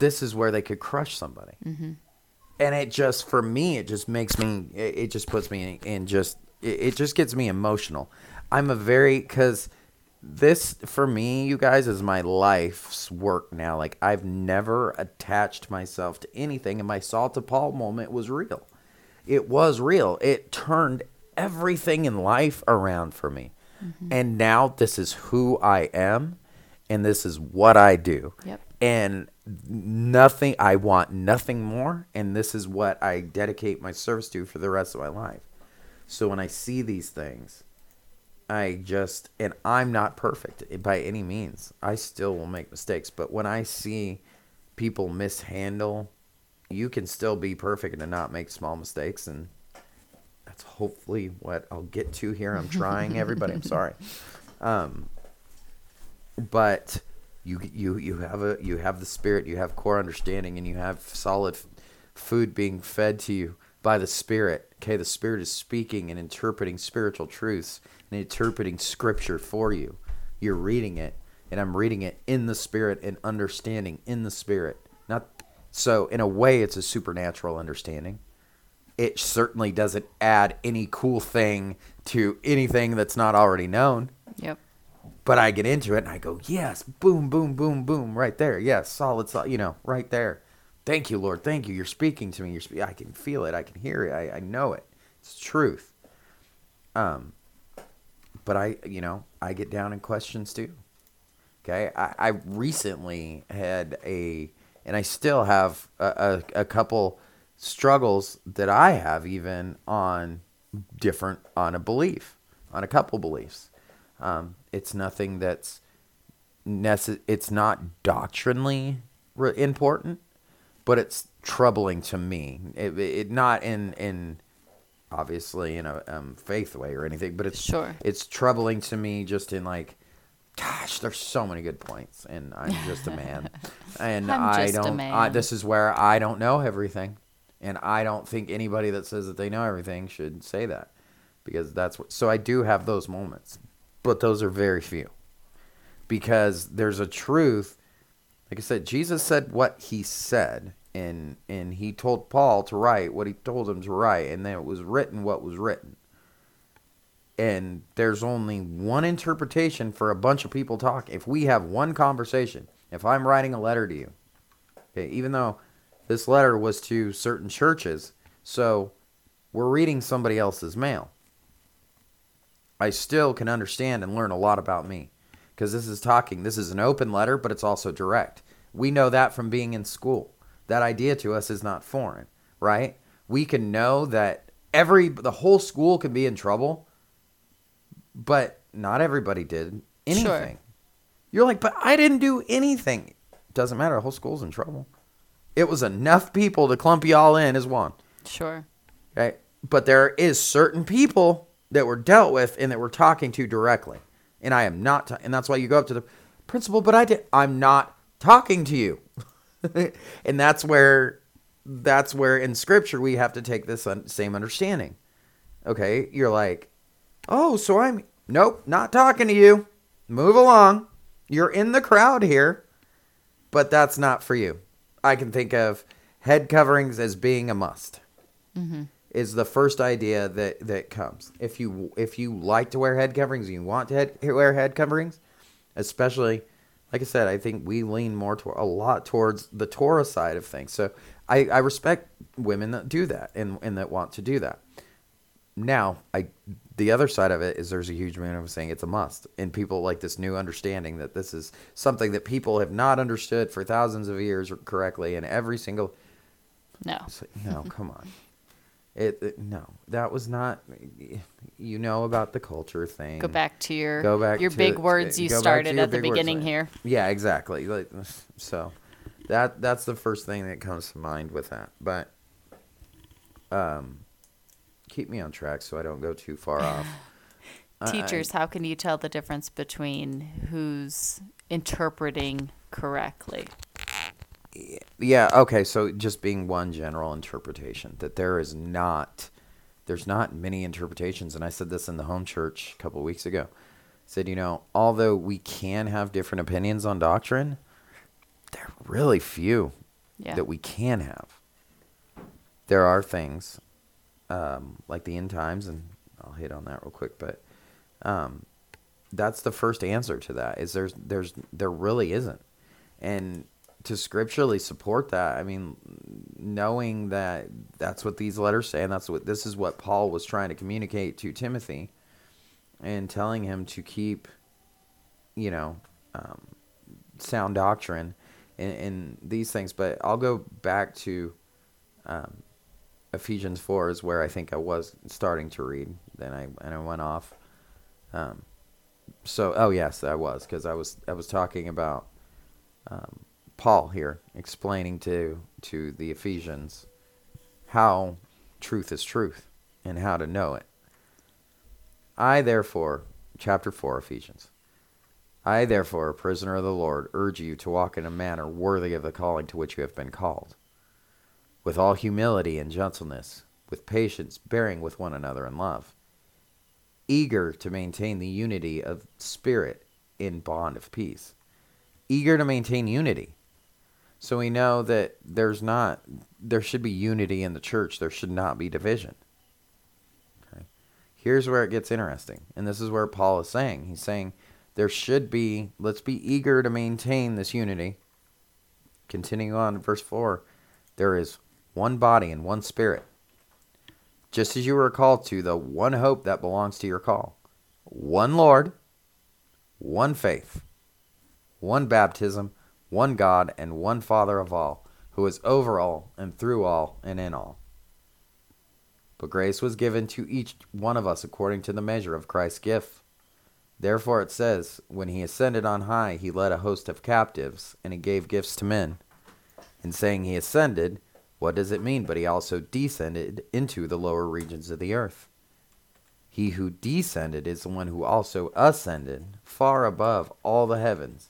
This is where they could crush somebody. Mm-hmm. And it just, for me, it just makes me, it, it just puts me in, in just, it, it just gets me emotional. I'm a very, because this, for me, you guys, is my life's work now. Like, I've never attached myself to anything, and my Saul to Paul moment was real. It was real. It turned everything in life around for me. Mm-hmm. And now this is who I am, and this is what I do. Yep. And nothing, I want nothing more, and this is what I dedicate my service to for the rest of my life. So when I see these things, I just, and I'm not perfect by any means. I still will make mistakes, but when I see people mishandle, you can still be perfect and not make small mistakes. And that's hopefully what I'll get to here. I'm trying, everybody. I'm sorry. *laughs* Um, but you you you have a you have the spirit, you have core understanding, and you have solid f- food being fed to you by the spirit. Okay, the spirit is speaking and interpreting spiritual truths and interpreting scripture for you. You're reading it, and I'm reading it in the spirit and understanding in the spirit. Not so in a way, it's a supernatural understanding it certainly doesn't add any cool thing to anything that's not already known. Yep. But I get into it and I go, yes, boom, boom, boom, boom, right there. Yes, solid, solid, you know, right there. Thank you, Lord. Thank you. You're speaking to me. You're spe- I can feel it. I can hear it. I, I know it. It's truth. Um, but I, you know, I get down in questions too. Okay, I, I recently had a, and I still have a, a, a couple struggles that I have even on different on a belief, on a couple beliefs. Um, it's nothing that's necess- It's not doctrinally re- important, but it's troubling to me. It, it not in in obviously in a um, faith way or anything, but it's Sure. it's troubling to me just in like gosh there's so many good points and i'm just a man *laughs* and i don't I, this is where i don't know everything and i don't think anybody that says that they know everything should say that because that's what so i do have those moments but those are very few. Because there's a truth like i said jesus said what he said and and he told paul to write what he told him to write and then it was written what was written. And there's only one interpretation for a bunch of people talking. If we have one conversation, if I'm writing a letter to you, okay, even though this letter was to certain churches, so we're reading somebody else's mail, I still can understand and learn a lot about me because this is talking. This is an open letter, but it's also direct. We know that from being in school. That idea to us is not foreign, right? We can know that every the whole school can be in trouble but not everybody did anything. Sure. You're like, but I didn't do anything. Doesn't matter. The whole school's in trouble. It was enough people to clump you all in as one. Sure. Okay. But there is certain people that were dealt with and that we're talking to directly. And I am not, ta- and that's why you go up to the principal, but I did, I'm not talking to you. *laughs* and that's where, that's where in scripture we have to take this un- same understanding. Okay. You're like, Oh, so I'm nope, not talking to you. Move along. You're in the crowd here, but that's not for you. I can think of head coverings as being a must. Mm-hmm. Is the first idea that that comes. If you if you like to wear head coverings, you want to head, wear head coverings, especially like I said, I think we lean more toward a lot towards the Torah side of things. So I, I respect women that do that and, and that want to do that now i the other side of it is there's a huge movement of saying it's a must and people like this new understanding that this is something that people have not understood for thousands of years correctly and every single No. like, no come on *laughs* It, it no, that was not. You know about the culture thing. Go back to your Go back your to- big words you go back to started at the beginning here. Yeah, exactly. Like so, that that's the first thing that comes to mind with that. But um, keep me on track so I don't go too far off. *sighs* I- I- Teachers, how can you tell the difference between who's interpreting correctly? Yeah okay so just being one general interpretation that there is not there's not many interpretations and i said this in the home church a couple of weeks ago. Said you know although we can have different opinions on doctrine there are really few Yeah. that we can have. There are things um, like the end times and i'll hit on that real quick but um, that's the first answer to that is there's there's there really isn't. And to scripturally support that i mean knowing that that's what these letters say and that's what this is what paul was trying to communicate to timothy and telling him to keep you know um, sound doctrine in, in these things. But i'll go back to um, ephesians 4 is where i think i was starting to read then i and i went off. Um, so oh yes i was because i was i was talking about um, Paul here explaining to to the Ephesians how truth is truth and how to know it. I therefore, chapter 4 Ephesians. I therefore, a prisoner of the Lord, urge you to walk in a manner worthy of the calling to which you have been called, with all humility and gentleness, with patience, bearing with one another in love, eager to maintain the unity of spirit in bond of peace eager to maintain unity. So we know that there's not there should be unity in the church. There should not be division. Okay. Here's where it gets interesting. And this is where Paul is saying. He's saying there should be let's be eager to maintain this unity. Continuing on verse 4, there is one body and one spirit. Just as you were called to the one hope that belongs to your call. One Lord, one faith one baptism, one God, and one Father of all, who is over all, and through all, and in all. But grace was given to each one of us according to the measure of Christ's gift. Therefore it says, When he ascended on high, he led a host of captives, and he gave gifts to men. In saying he ascended, what does it mean? But he also descended into the lower regions of the earth. He who descended is the one who also ascended far above all the heavens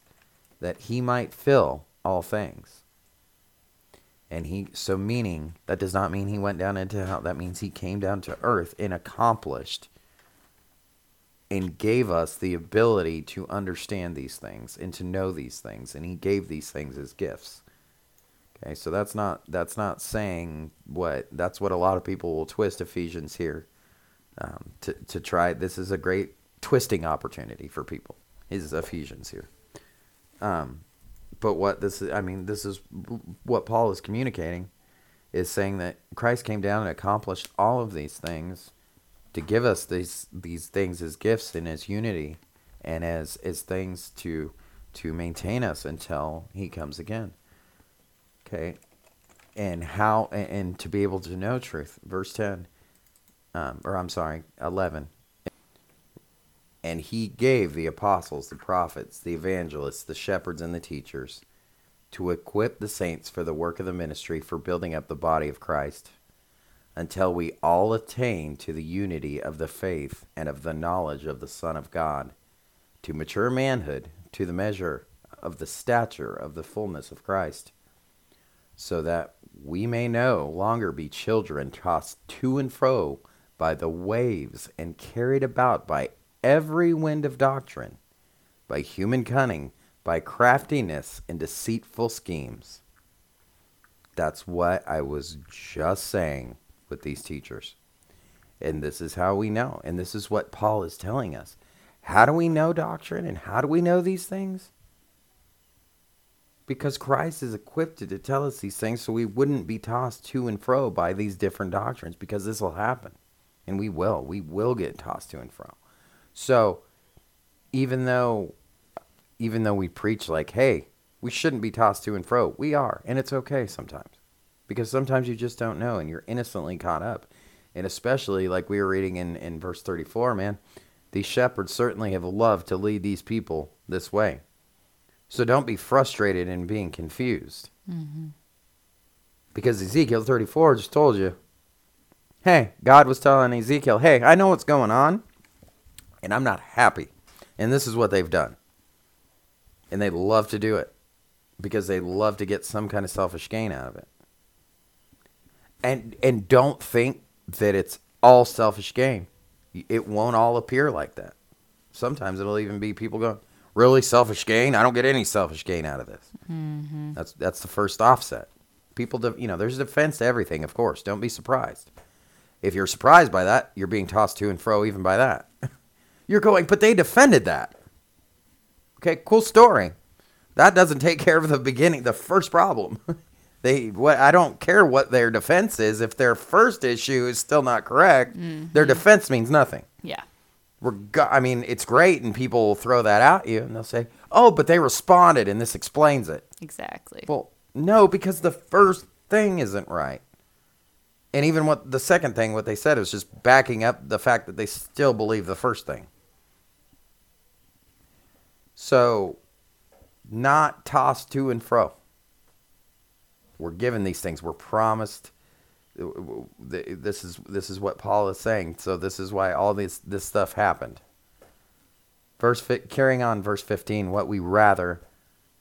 that he might fill all things. And he, so meaning, that does not mean he went down into hell. That means he came down to earth and accomplished and gave us the ability to understand these things and to know these things. And he gave these things as gifts. Okay, so that's not that's not saying what that's what a lot of people will twist Ephesians here um, to to try. This is a great twisting opportunity for people. Is Ephesians here? Um, but what this is, I mean, this is what Paul is communicating is saying that Christ came down and accomplished all of these things to give us these these things as gifts and as unity and as as things to to maintain us until he comes again. Okay. And how and, to be able to know truth. Verse 10 um, or I'm sorry, 11 and he gave the apostles, the prophets, the evangelists, the shepherds, and the teachers to equip the saints for the work of the ministry for building up the body of Christ until we all attain to the unity of the faith and of the knowledge of the Son of God, to mature manhood, to the measure of the stature of the fullness of Christ, so that we may no longer be children tossed to and fro by the waves and carried about by every wind of doctrine, by human cunning, by craftiness and deceitful schemes. That's what I was just saying with these teachers. And this is how we know. And this is what Paul is telling us. How do we know doctrine and how do we know these things? Because Christ is equipped to tell us these things so we wouldn't be tossed to and fro by these different doctrines because this will happen. And we will. We will get tossed to and fro. So even though even though we preach like, hey, we shouldn't be tossed to and fro, we are, and it's okay sometimes. Because sometimes you just don't know and you're innocently caught up. And especially like we were reading in, in verse 34, man, these shepherds certainly have loved to lead these people this way. So don't be frustrated and being confused. Mm-hmm. Because Ezekiel 34 just told you, hey, God was telling Ezekiel, hey, I know what's going on, and I'm not happy. And this is what they've done. And they love to do it because they love to get some kind of selfish gain out of it. And and don't think that it's all selfish gain. It won't all appear like that. Sometimes it'll even be people going, "Really selfish gain? I don't get any selfish gain out of this." Mm-hmm. That's that's the first offset. People, you know, there's a defense to everything. Of course, don't be surprised. If you're surprised by that, you're being tossed to and fro even by that. *laughs* you're going, but they defended that. Okay, cool story. That doesn't take care of the beginning, the first problem. *laughs* they what I don't care what their defense is if their first issue is still not correct, their mm-hmm. defense means nothing. Yeah. Reg- I mean, it's great and people will throw that at you and they'll say, "Oh, but they responded and this explains it." Exactly. Well, no, because the first thing isn't right. And even what the second thing, what they said is just backing up the fact that they still believe the first thing. So, not tossed to and fro. We're given these things. We're promised. Uh, this is this is what Paul is saying. So this is why all this this stuff happened. Verse carrying on, verse fifteen. What we rather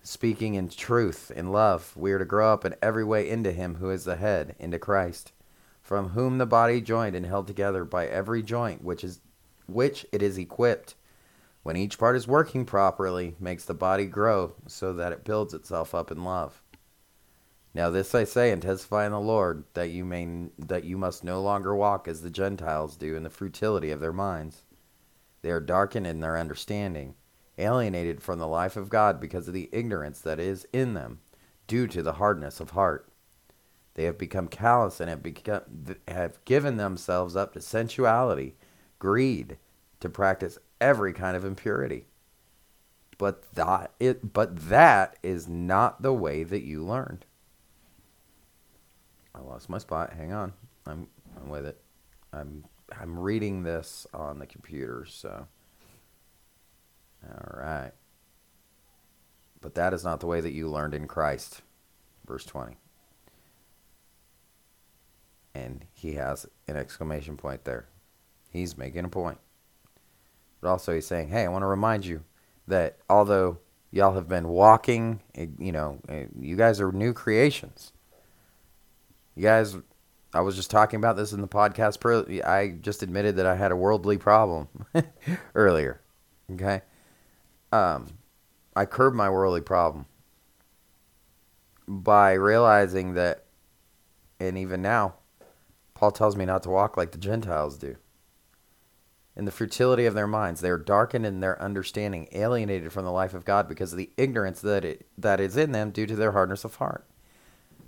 speaking in truth, in love. We are to grow up in every way into Him who is the head, into Christ, from whom the body joined and held together by every joint which is which it is equipped. When each part is working properly, makes the body grow so that it builds itself up in love. Now this I say and testify in the Lord that you may that you must no longer walk as the Gentiles do in the futility of their minds. They are darkened in their understanding alienated from the life of God because of the ignorance that is in them, due to the hardness of heart. They have become callous and have, become, have given themselves up to sensuality, greed, to practice every kind of impurity. But that it but that is not the way that you learned. I lost my spot. Hang on. I'm I'm with it. I'm I'm reading this on the computer, so all right. But that is not the way that you learned in Christ. Verse 20. And he has an exclamation point there. He's making a point. But also, he's saying, hey, I want to remind you that although y'all have been walking, eh, you know, eh, you guys are new creations. You guys, I was just talking about this in the podcast. I just admitted that I had a worldly problem *laughs* earlier. Okay um, I curbed my worldly problem by realizing that, and even now, Paul tells me not to walk like the Gentiles do. In the futility of their minds, they are darkened in their understanding, alienated from the life of God because of the ignorance that it, that is in them due to their hardness of heart.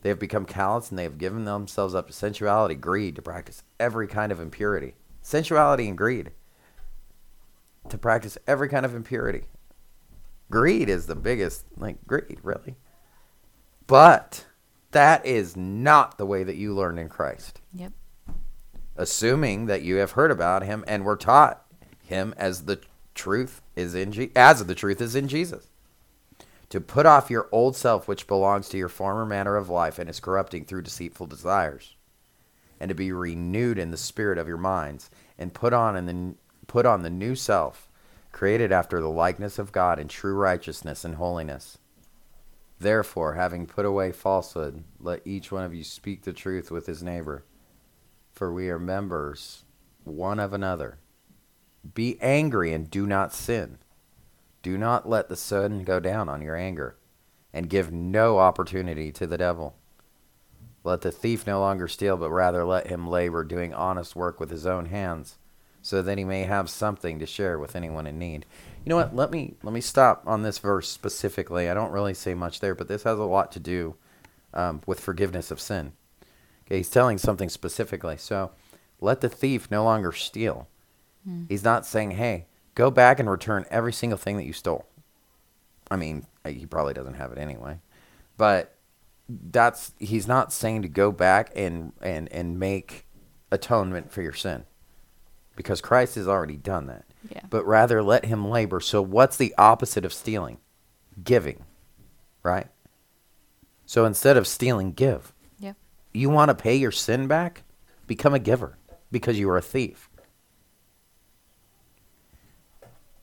They have become callous and they have given themselves up to sensuality, greed, to practice every kind of impurity. Sensuality and greed. To practice every kind of impurity. Greed is the biggest, like, greed, really. But that is not the way that you learn in Christ. Yep. Assuming that you have heard about him and were taught him as the truth is in Je- as the truth is in Jesus. To put off your old self which belongs to your former manner of life and is corrupting through deceitful desires and to be renewed in the spirit of your minds and put on in the put on the new self created after the likeness of God in true righteousness and holiness. Therefore, having put away falsehood, let each one of you speak the truth with his neighbor, for we are members one of another. Be angry and do not sin. Do not let the sun go down on your anger, and give no opportunity to the devil. Let the thief no longer steal, but rather let him labor, doing honest work with his own hands, so that he may have something to share with anyone in need. You know what? Let me let me stop on this verse specifically. I don't really say much there, but this has a lot to do um, with forgiveness of sin. He's telling something specifically. So, let the thief no longer steal. Hmm. He's not saying, "Hey, go back and return every single thing that you stole." I mean, uh, he probably doesn't have it anyway, but that's he's not saying to go back and and and make atonement for your sin because Christ has already done that. Yeah. But rather let him labor. So what's the opposite of stealing? Giving. Right? So instead of stealing, give. You want to pay your sin back? Become a giver because you are a thief.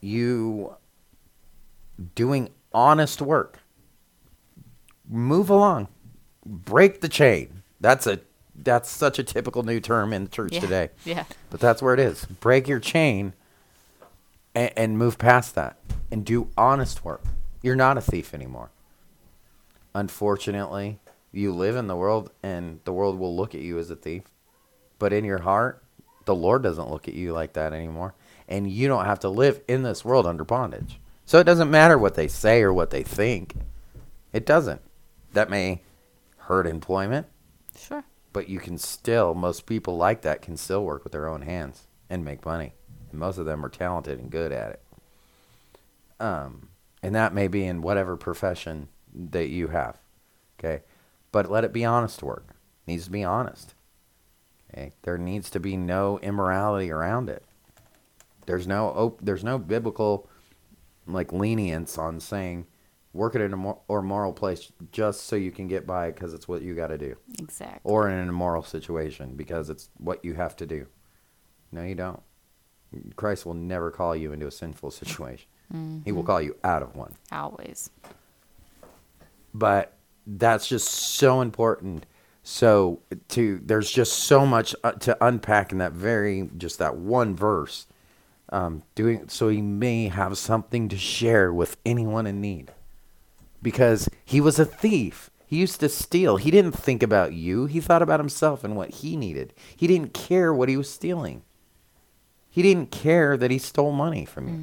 You doing honest work. Move along. Break the chain. That's a that's such a typical new term in the church Yeah. today. Yeah. But that's where it is. Break your chain and, and move past that and do honest work. You're not a thief anymore. Unfortunately, you live in the world and the world will look at you as a thief. But in your heart, the Lord doesn't look at you like that anymore. And you don't have to live in this world under bondage. So it doesn't matter what they say or what they think. It doesn't. That may hurt employment, Sure. but you can still most people like that can still work with their own hands and make money and most of them are talented and good at it um, and that may be in whatever profession that you have okay but let it be honest work needs to be honest okay there needs to be no immorality around it there's no op- there's no biblical like lenience on saying work at an immor- or moral place just so you can get by because it's what you got to do Exactly. or in an immoral situation because it's what you have to do. No, you don't. Christ will never call you into a sinful *laughs* situation. He will mm-hmm. call you out of one. Always. But that's just so important. So to there's just so much uh, to unpack in that very just that one verse. Um, doing so he may have something to share with anyone in need. Because he was a thief. He used to steal. He didn't think about you. He thought about himself and what he needed. He didn't care what he was stealing. He didn't care that he stole money from you.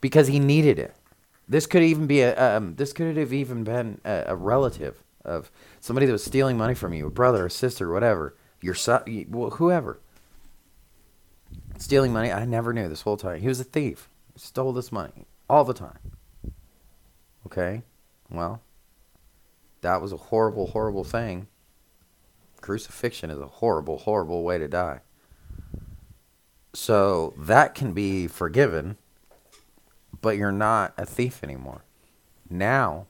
Because he needed it. This could even be a um, this could have even been a, a relative of somebody that was stealing money from you, a brother, a sister, whatever, your son, whoever. Stealing money, I never knew this whole time. He was a thief. He stole this money all the time. Okay? Well, that was a horrible, horrible thing. Crucifixion is a horrible, horrible way to die. So that can be forgiven, but you're not a thief anymore. Now,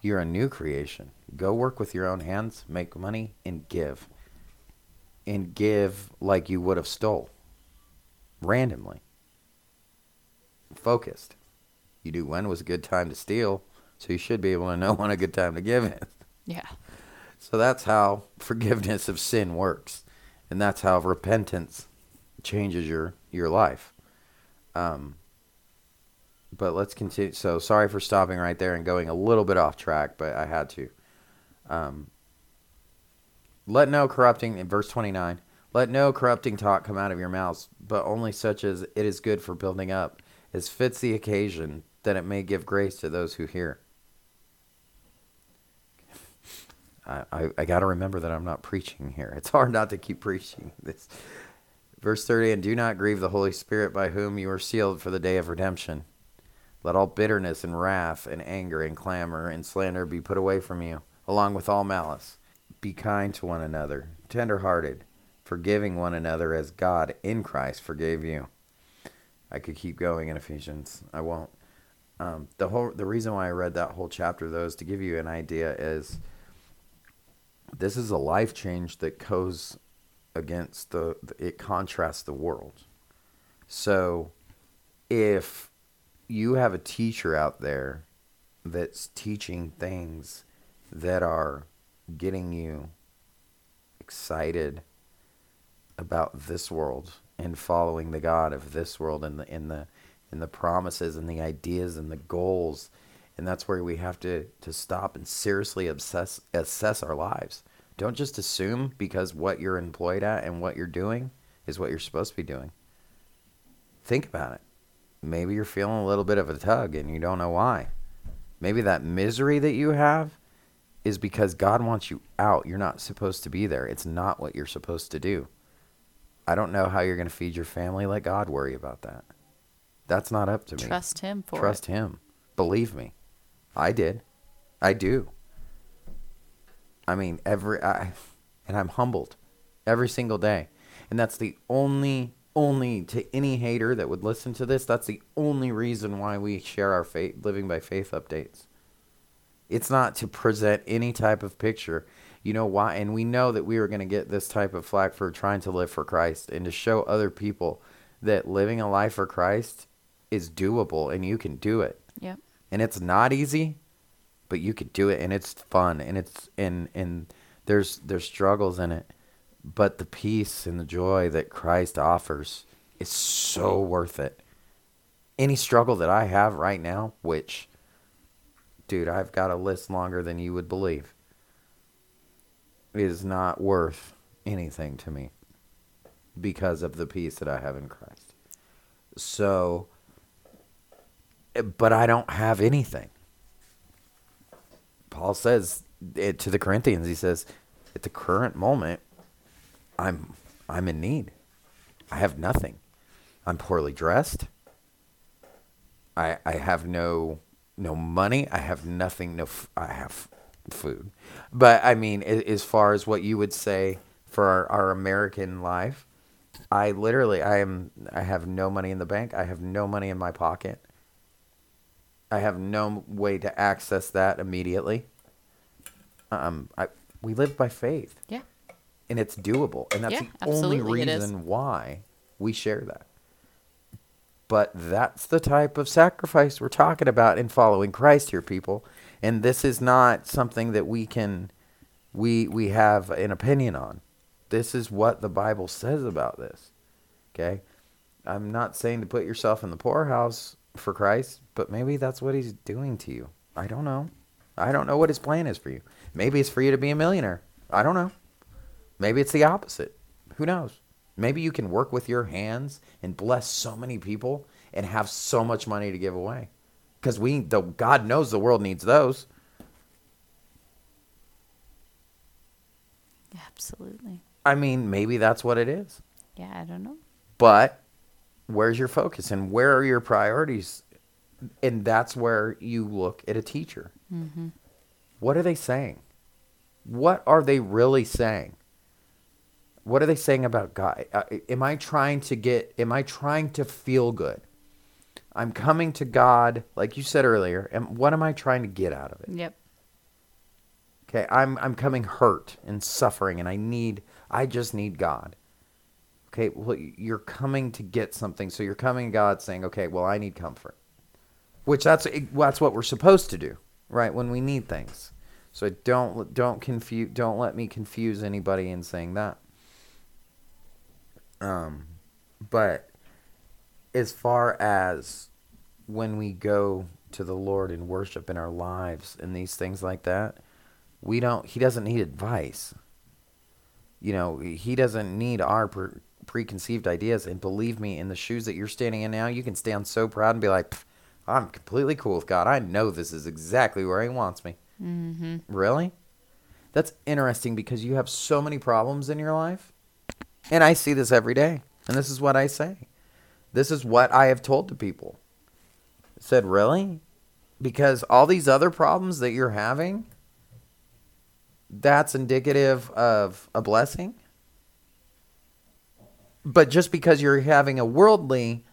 you're a new creation. Go work with your own hands, make money, and give. And give like you would have stole. Randomly. Focused. You do when was a good time to steal, so you should be able to know when a good time to give it. Yeah. So that's how forgiveness of sin works, and that's how repentance changes your your life. Um, but let's continue. So sorry for stopping right there and going a little bit off track, but I had to. Um, let no corrupting in verse twenty nine. Let no corrupting talk come out of your mouths, but only such as it is good for building up, as fits the occasion, that it may give grace to those who hear. *laughs* I, I, I got to remember that I'm not preaching here. It's hard not to keep preaching this. Verse 30 And do not grieve the Holy Spirit by whom you are sealed for the day of redemption. Let all bitterness and wrath and anger and clamor and slander be put away from you, along with all malice. Be kind to one another, tender hearted, forgiving one another as God in Christ forgave you. I could keep going in Ephesians. I won't. Um, the whole the reason why I read that whole chapter though is to give you an idea is this is a life change that goes against the it contrasts the world. So if you have a teacher out there that's teaching things that are getting you excited about this world and following the God of this world and the in the in the promises and the ideas and the goals. And that's where we have to to stop and seriously obsess assess our lives. Don't just assume because what you're employed at and what you're doing is what you're supposed to be doing. Think about it maybe you're feeling a little bit of a tug and you don't know why maybe that misery that you have is because God wants you out you're not supposed to be there it's not what you're supposed to do I don't know how you're going to feed your family let God worry about that that's not up to me Trust him for it. Trust it. him. Believe me. I did. I do. I mean, every I and I'm humbled every single day. And that's the only only to any hater that would listen to this, that's the only reason why we share our faith living by faith updates. It's not to present any type of picture. You know why? And we know that we are going to get this type of flack for trying to live for Christ and to show other people that living a life for Christ is doable and you can do it. Yep. And it's not easy, but you can do it and it's fun and it's and and there's there's struggles in it but the peace and the joy that Christ offers is so worth it. Any struggle that I have right now, which, dude, I've got a list longer than you would believe, is not worth anything to me because of the peace that I have in Christ. So, eh, but I don't have anything. Paul says it to the Corinthians, he says, at the current moment, I'm I'm in need. I have nothing. I'm poorly dressed. I I have no no money. I have nothing. No, f- I have food, but I mean, as far as what you would say for our, our American life, I literally I am I have no money in the bank. I have no money in my pocket. I have no way to access that immediately. Um, I we live by faith. Yeah and it's doable. And that's yeah, the only reason why we share that. But that's the type of sacrifice we're talking about in following Christ here, people. And this is not something that we can we we have an opinion on. This is what the Bible says about this. Okay? I'm not saying to put yourself in the poorhouse for Christ, but maybe that's what he's doing to you. I don't know. I don't know what his plan is for you. Maybe it's for you to be a millionaire. I don't know. Maybe it's the opposite. Who knows? Maybe you can work with your hands and bless so many people and have so much money to give away. Because we, the God knows the world needs those. Absolutely. I mean, maybe that's what it is. Yeah, I don't know. But where's your focus and where are your priorities? And that's where you look at a teacher. Mm-hmm. What are they saying? What are they really saying? What are they saying about God? Uh, am I trying to get, am I trying to feel good? I'm coming to God, like you said earlier, and what am I trying to get out of it? Yep. Okay, I'm I'm coming hurt and suffering and I need I just need God. Okay, well you're coming to get something, so you're coming to God saying, "Okay, well I need comfort." Which that's that's what we're supposed to do, right? When we need things. So don't don't confuse don't let me confuse anybody in saying that. Um, but as far as when we go to the Lord and worship in our lives and these things like that, we don't. He doesn't need advice. You know, he doesn't need our pre- preconceived ideas. And believe me, in the shoes that you're standing in now, you can stand so proud and be like, "I'm completely cool with God. I know this is exactly where He wants me." Mm-hmm. Really? That's interesting because you have so many problems in your life and I see this every day. And this is what I say. This is what I have told to people. I said, really? Because all these other problems that you're having, that's indicative of a blessing. But just because you're having a worldly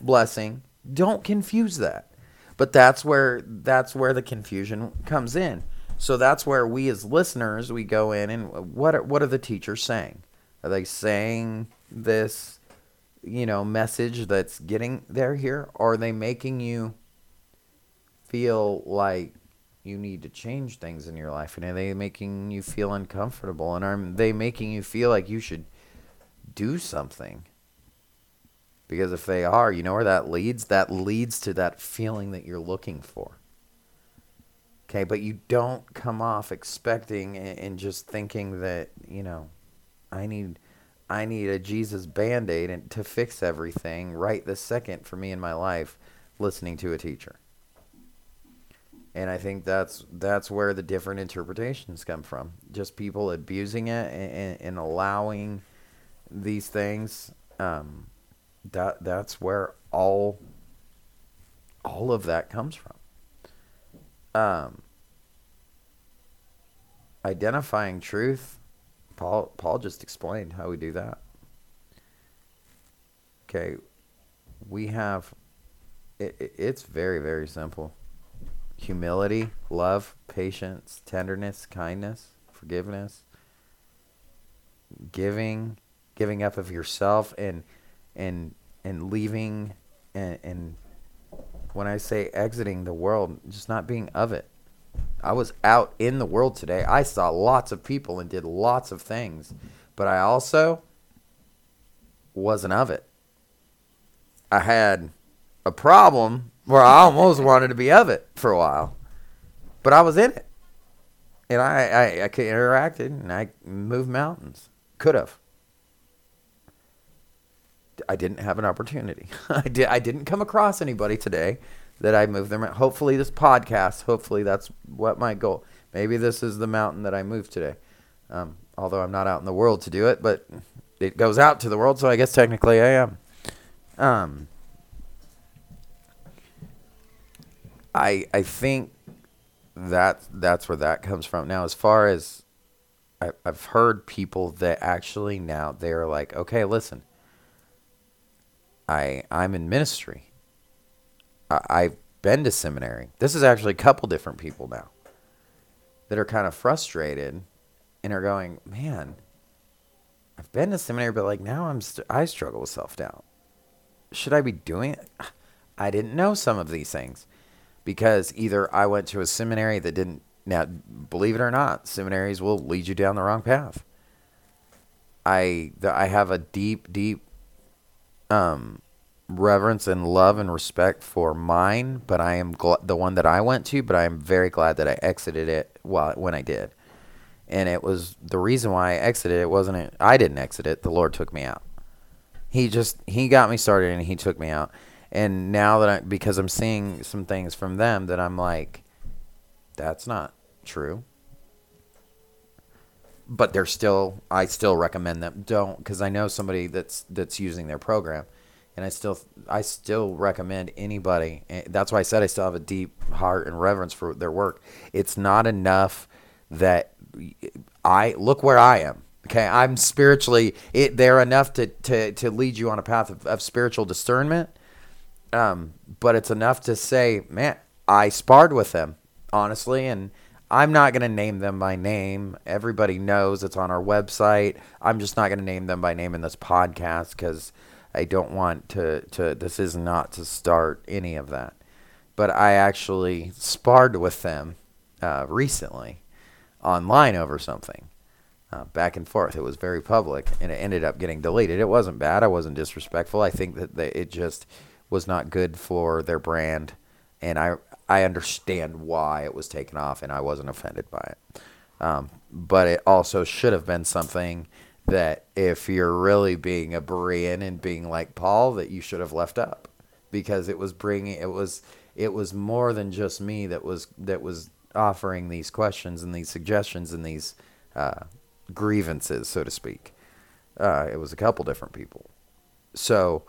blessing, don't confuse that. But that's where that's where the confusion comes in. So that's where we as listeners we go in and what are, what are the teachers saying? Are they saying this, you know, message that's getting there here? Or are they making you feel like you need to change things in your life? And are they making you feel uncomfortable? And are they making you feel like you should do something? Because if they are, you know where that leads? That leads to that feeling that you're looking for. Okay, but you don't come off expecting and just thinking that, you know, I need I need a Jesus band-aid and to fix everything right this second for me in my life listening to a teacher. And I think that's that's where the different interpretations come from. Just people abusing it and, and allowing these things. Um, that that's where all all of that comes from. Um, identifying truth Paul Paul just explained how we do that. Okay, we have it, it, it's very very simple. Humility, love, patience, tenderness, kindness, forgiveness, giving, giving up of yourself and and and leaving and, and when I say exiting the world, just not being of it. I was out in the world today. I saw lots of people and did lots of things, but I also wasn't of it. I had a problem where I almost wanted to be of it for a while, but I was in it. And I, I, I could interacted and I moved mountains. Could have. I didn't have an opportunity. *laughs* I did. I didn't come across anybody today that I move them. Hopefully, this podcast. Hopefully, that's what my goal. Maybe this is the mountain that I move today. Um, although I'm not out in the world to do it, but it goes out to the world, so I guess technically I am. Um, I I think that that's where that comes from. Now, as far as I, I've heard people that actually now they're like, okay, listen, I I'm in ministry. I, I've been to seminary. This is actually a couple different people now that are kind of frustrated and are going, man, I've been to seminary, but like now I'm st- I struggle with self doubt. Should I be doing it? *sighs* I didn't know some of these things because either I went to a seminary that didn't. Now, believe it or not, seminaries will lead you down the wrong path. I the, I have a deep, deep um, reverence and love and respect for mine, but I am gl- the one that I went to. But I am very glad that I exited it while when I did, and it was the reason why I exited it wasn't it. I didn't exit it. The Lord took me out. He just he got me started and he took me out. And now that I because I'm seeing some things from them that I'm like, that's not true. But they're still I still recommend them don't because I know somebody that's that's using their program and I still I still recommend anybody. That's why I said I still have a deep heart and reverence for their work. It's not enough that I look where I am. Okay, I'm spiritually it, they're enough to, to to lead you on a path of, of spiritual discernment. Um, but it's enough to say, man, I sparred with them honestly, and I'm not going to name them by name. Everybody knows it's on our website. I'm just not going to name them by name in this podcast because I don't want to, to, this is not to start any of that. But I actually sparred with them uh, recently online over something. Uh, back and forth. It was very public, and it ended up getting deleted. It wasn't bad. I wasn't disrespectful. I think that they, it just was not good for their brand, and I I understand why it was taken off, and I wasn't offended by it. Um, but it also should have been something that if you're really being a Berean and being like Paul, that you should have left up because it was bringing it was it was more than just me that was that was offering these questions and these suggestions and these uh, grievances, so to speak. Uh, it was a couple different people. So,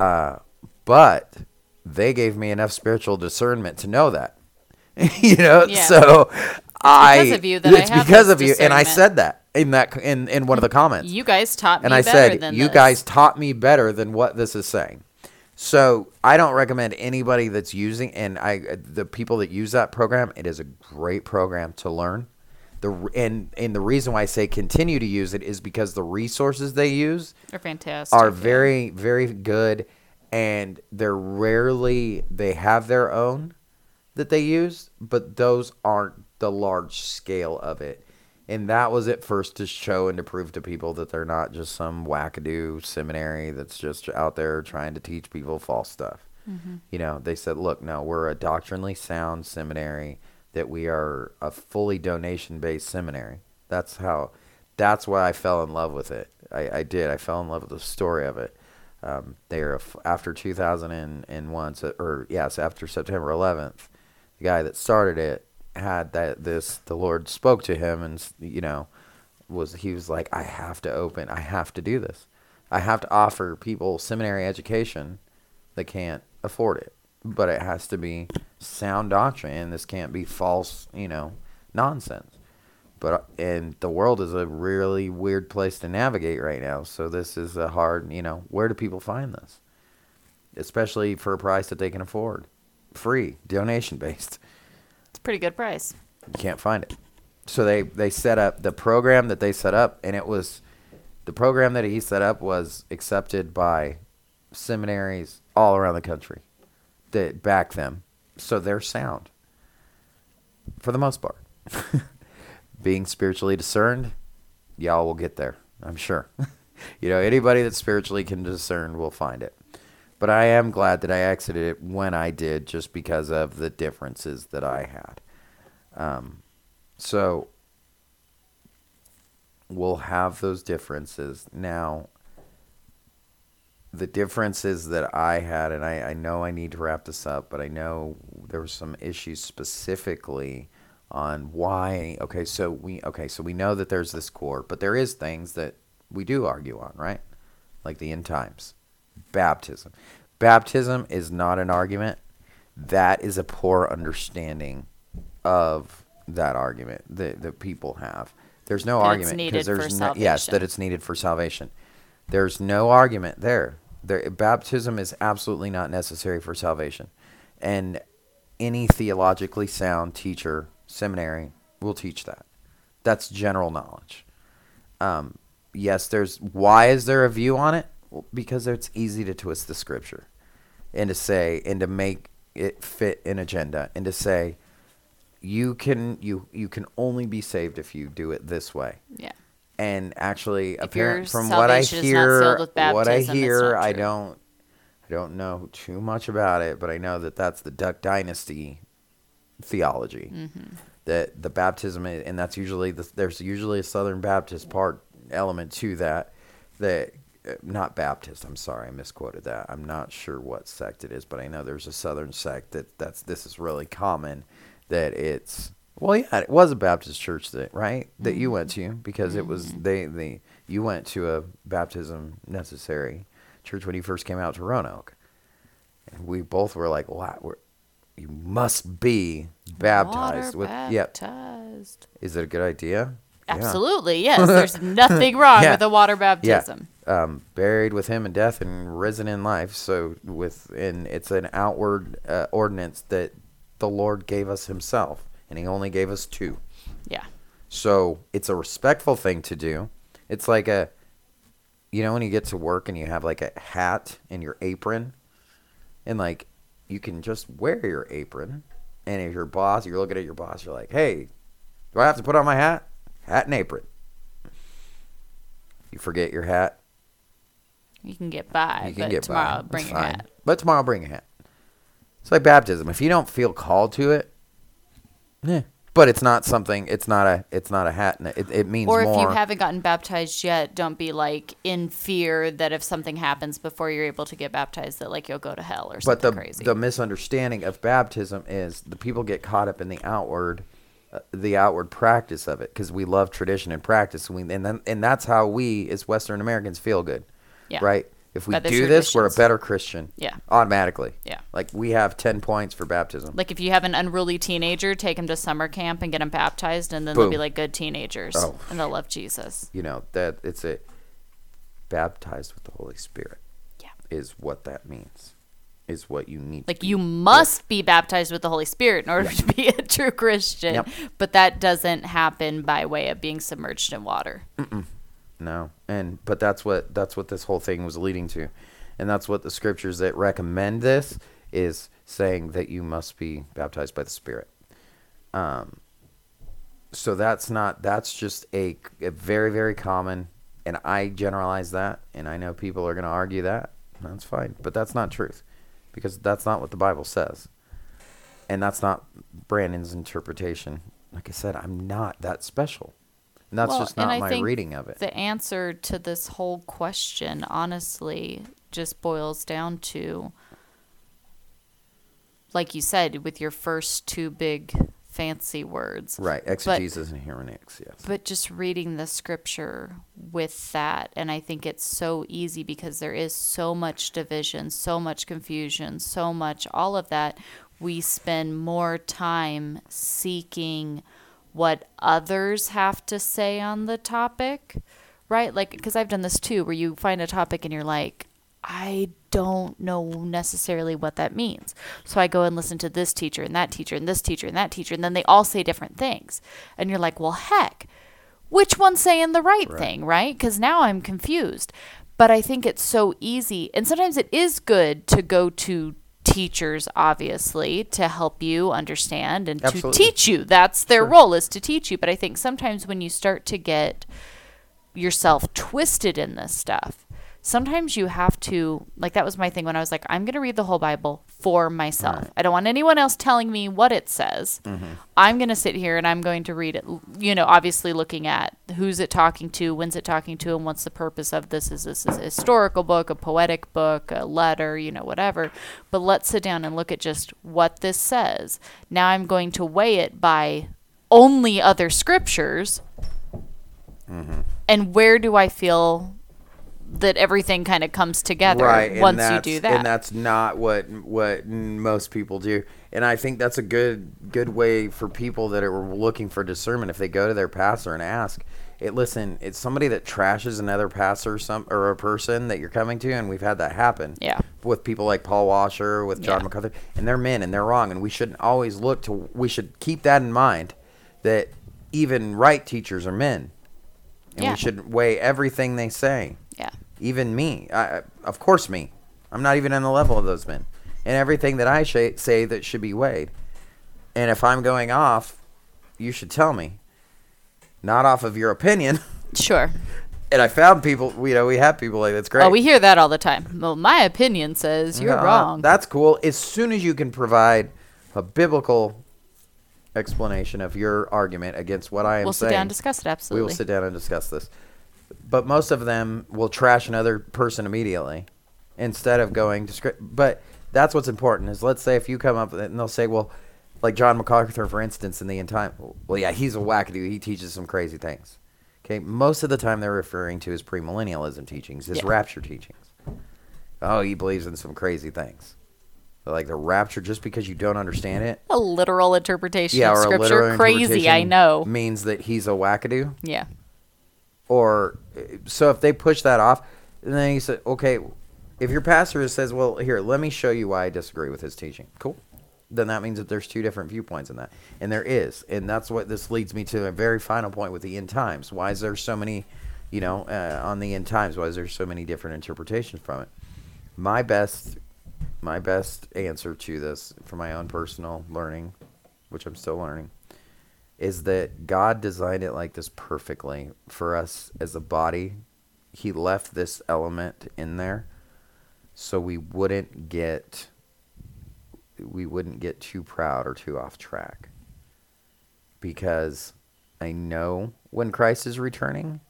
uh, but they gave me enough spiritual discernment to know that. *laughs* you know, Yeah. so I because of you that I it's have because of you, and I said that in that in in one of the comments You guys taught me and I better said, than "You this. guys taught me better than what this is saying." So I don't recommend anybody that's using, and I the people that use that program. It is a great program to learn. The and and the reason why I say continue to use it is because the resources they use are fantastic. are very very good, and they're rarely they have their own that they use, but those aren't the large scale of it. And that was it first to show and to prove to people that they're not just some wackadoo seminary that's just out there trying to teach people false stuff. You know, they said, look, no, we're a doctrinally sound seminary, that we are a fully donation based seminary. That's how, that's why I fell in love with it. I, I did. I fell in love with the story of it. Um, they are, after 2001, so, or yes, after September 11th, the guy that started it had that this the lord spoke to him and you know was he was like i have to open i have to do this i have to offer people seminary education that can't afford it but it has to be sound doctrine and this can't be false you know nonsense But uh, and the world is a really weird place to navigate right now. So this is a hard, you know, where do people find this? Especially for a price that they can afford. Free, donation based. It's a pretty good price. You can't find it. So they they set up the program that they set up and it was the program that he set up was accepted by seminaries all around the country that back them. So they're sound for the most part. *laughs* Being spiritually discerned, y'all will get there, I'm sure. *laughs* you know, anybody that spiritually can discern will find it. But I am glad that I exited it when I did just because of the differences that I had. Um, so we'll have those differences. Now, the differences that I had, and I, I know I need to wrap this up, but I know there were some issues specifically on why. Okay, so we okay, so we know that there's this core, but there is things that we do argue on, right? Like the end times, baptism. Baptism is not an argument. That is a poor understanding of that argument that, that people have. There's no That argument for there's no, yes that it's needed for salvation. There's no argument there. There baptism is absolutely not necessary for salvation. And any theologically sound teacher, seminary will teach that. That's general knowledge. Um, yes, there's why is there a view on it? Well, because it's easy to twist the scripture and to say and to make it fit an agenda and to say you can you you can only be saved if you do it this way Yeah. and actually apparent from what I salvation is not hear with what I hear I don't I don't know too much about it but I know that that's the Duck Dynasty theology Mm-hmm. that the baptism and that's usually the, there's usually a Southern Baptist part element to that that Uh, not Baptist I'm sorry I misquoted that I'm not sure what sect it is but I know there's a Southern sect that that's this is really common that it's well yeah it was a Baptist church that right that you went to because it was mm-hmm. they they you went to a baptism necessary church when you first came out to Roanoke and we both were like wow we're, you must be baptized Water with yep baptized. is it a good idea Yeah. Absolutely, yes. There's nothing *laughs* wrong Yeah. with a water yeah baptism. Um, buried with him in death and risen in life. So with and it's an outward uh, ordinance that the lord gave us himself and he only gave us two. Yeah. so it's a respectful thing to do. It's like a you know when you get to work and you have like a hat and your apron and like you can just wear your apron and if your boss you're looking at your boss you're like hey do i have to put on my hat? Hat and apron. You forget your hat You can get by, you can but get tomorrow by. bring It's your fine. hat. But tomorrow bring a hat. It's like baptism. If you don't feel called to it, yeah. But it's not something. It's not a. It's not a hat. and It, it means Or if more. you haven't gotten baptized yet, don't be like in fear that if something happens before you're able to get baptized, that like you'll go to hell or but something the crazy. the misunderstanding of baptism is the people get caught up in the outward, uh, the outward practice of it because we love tradition and practice. And we and then and that's how we as Western Americans feel good. Yeah. Right. If we do this, we're a better Christian. Yeah. Automatically. Yeah. Like we have ten points for baptism. like if you have an unruly teenager, take them to summer camp and get them baptized, and then they'll be Boom. like good teenagers, Oh. and they'll love Jesus. you know that it's a baptized with the holy spirit Yeah. is what that means is what you need to Like be. you must be baptized with the Holy Spirit in order *laughs* to be a true Christian. Yep. But that doesn't happen by way of being submerged in water. No and but that's what that's what this whole thing was leading to. And that's what the scriptures that recommend this is saying that you must be baptized by the spirit. Um so that's not that's just a, a very very common and i generalize that and i know people are going to argue that that's fine. But that's not truth because that's not what the bible says. And that's not brandon's interpretation. Like i said i'm not that special and that's Well, just not my reading of it The answer to this whole question, honestly, just boils down to, like you said, with your first two big fancy words. right exegesis and hermeneutics yes But just reading the scripture with that, and I think it's so easy because there is so much division, so much confusion, so much all of that. We spend more time seeking what others have to say on the topic, right? Like, because I've done this too, where you find a topic and you're like, I don't know necessarily what that means. So I go and listen to this teacher and that teacher and this teacher and that teacher, and then they all say different things. And you're like, well, heck, which one's saying the right, Right. thing, right? Because now I'm confused. But I think it's so easy. And sometimes it is good to go to teachers, obviously, to help you understand and Absolutely. to teach you. That's their Sure. role is to teach you. But I think sometimes when you start to get yourself twisted in this stuff. Sometimes you have to, like, that was my thing when I was like, I'm going to read the whole Bible for myself. I don't want anyone else telling me what it says. Mm-hmm. I'm going to sit here and I'm going to read it, you know, obviously looking at who's it talking to, when's it talking to, and what's the purpose of this. Is this a historical book, a poetic book, a letter, you know, whatever. But let's sit down and look at just what this says. Now I'm going to weigh it by only other scriptures mm-hmm. and where do I feel that everything kind of comes together and once you do that? And that's not what what most people do. And I think that's a good good way for people that are looking for discernment. If they go to their pastor and ask, it listen, it's somebody that trashes another pastor or some or a person that you're coming to, and we've had that happen. Yeah. With people like Paul Washer, with John Yeah. MacArthur, and they're men and they're wrong, and we shouldn't always look to. We should keep that in mind that even right teachers are men, and Yeah. we should weigh everything they say. Even me I, of course me i'm not even on the level of those men and everything that i sh- say that should be weighed and if i'm going off you should tell me not off of your opinion *laughs* Sure. and i found people you know we have people like that's great Oh, we hear that all the time. Well, my opinion says you're No, wrong. that's cool as soon as you can provide a biblical explanation of your argument against what i am we'll sit saying down and discuss it. Absolutely, we will sit down and discuss this. But most of them will trash another person immediately instead of going to script. But that's what's important is let's say if you come up with it and they'll say, well, like John MacArthur, for instance, in the end time, well, yeah, he's a wackadoo. He teaches some crazy things. Okay, most of the time they're referring to his premillennialism teachings, his Yeah. rapture teachings. Oh, he believes in some crazy things. But like the rapture, just because you don't understand it, a literal interpretation yeah, of scripture. Crazy, I know. means that he's a wackadoo Yeah. Or so if they push that off and then he said okay if your pastor says well here let me show you why i disagree with his teaching. Cool. Then that means that there's two different viewpoints in that. And there is. And that's what this leads me to a very final point with the end times. Why is there so many you know uh, on the end times? Why is there so many different interpretations from it? My best my best answer to this from my own personal learning which i'm still learning is that God designed it like this perfectly for us as a body. He left this element in there so we wouldn't get we wouldn't get too proud or too off track. Because I know when Christ is returning,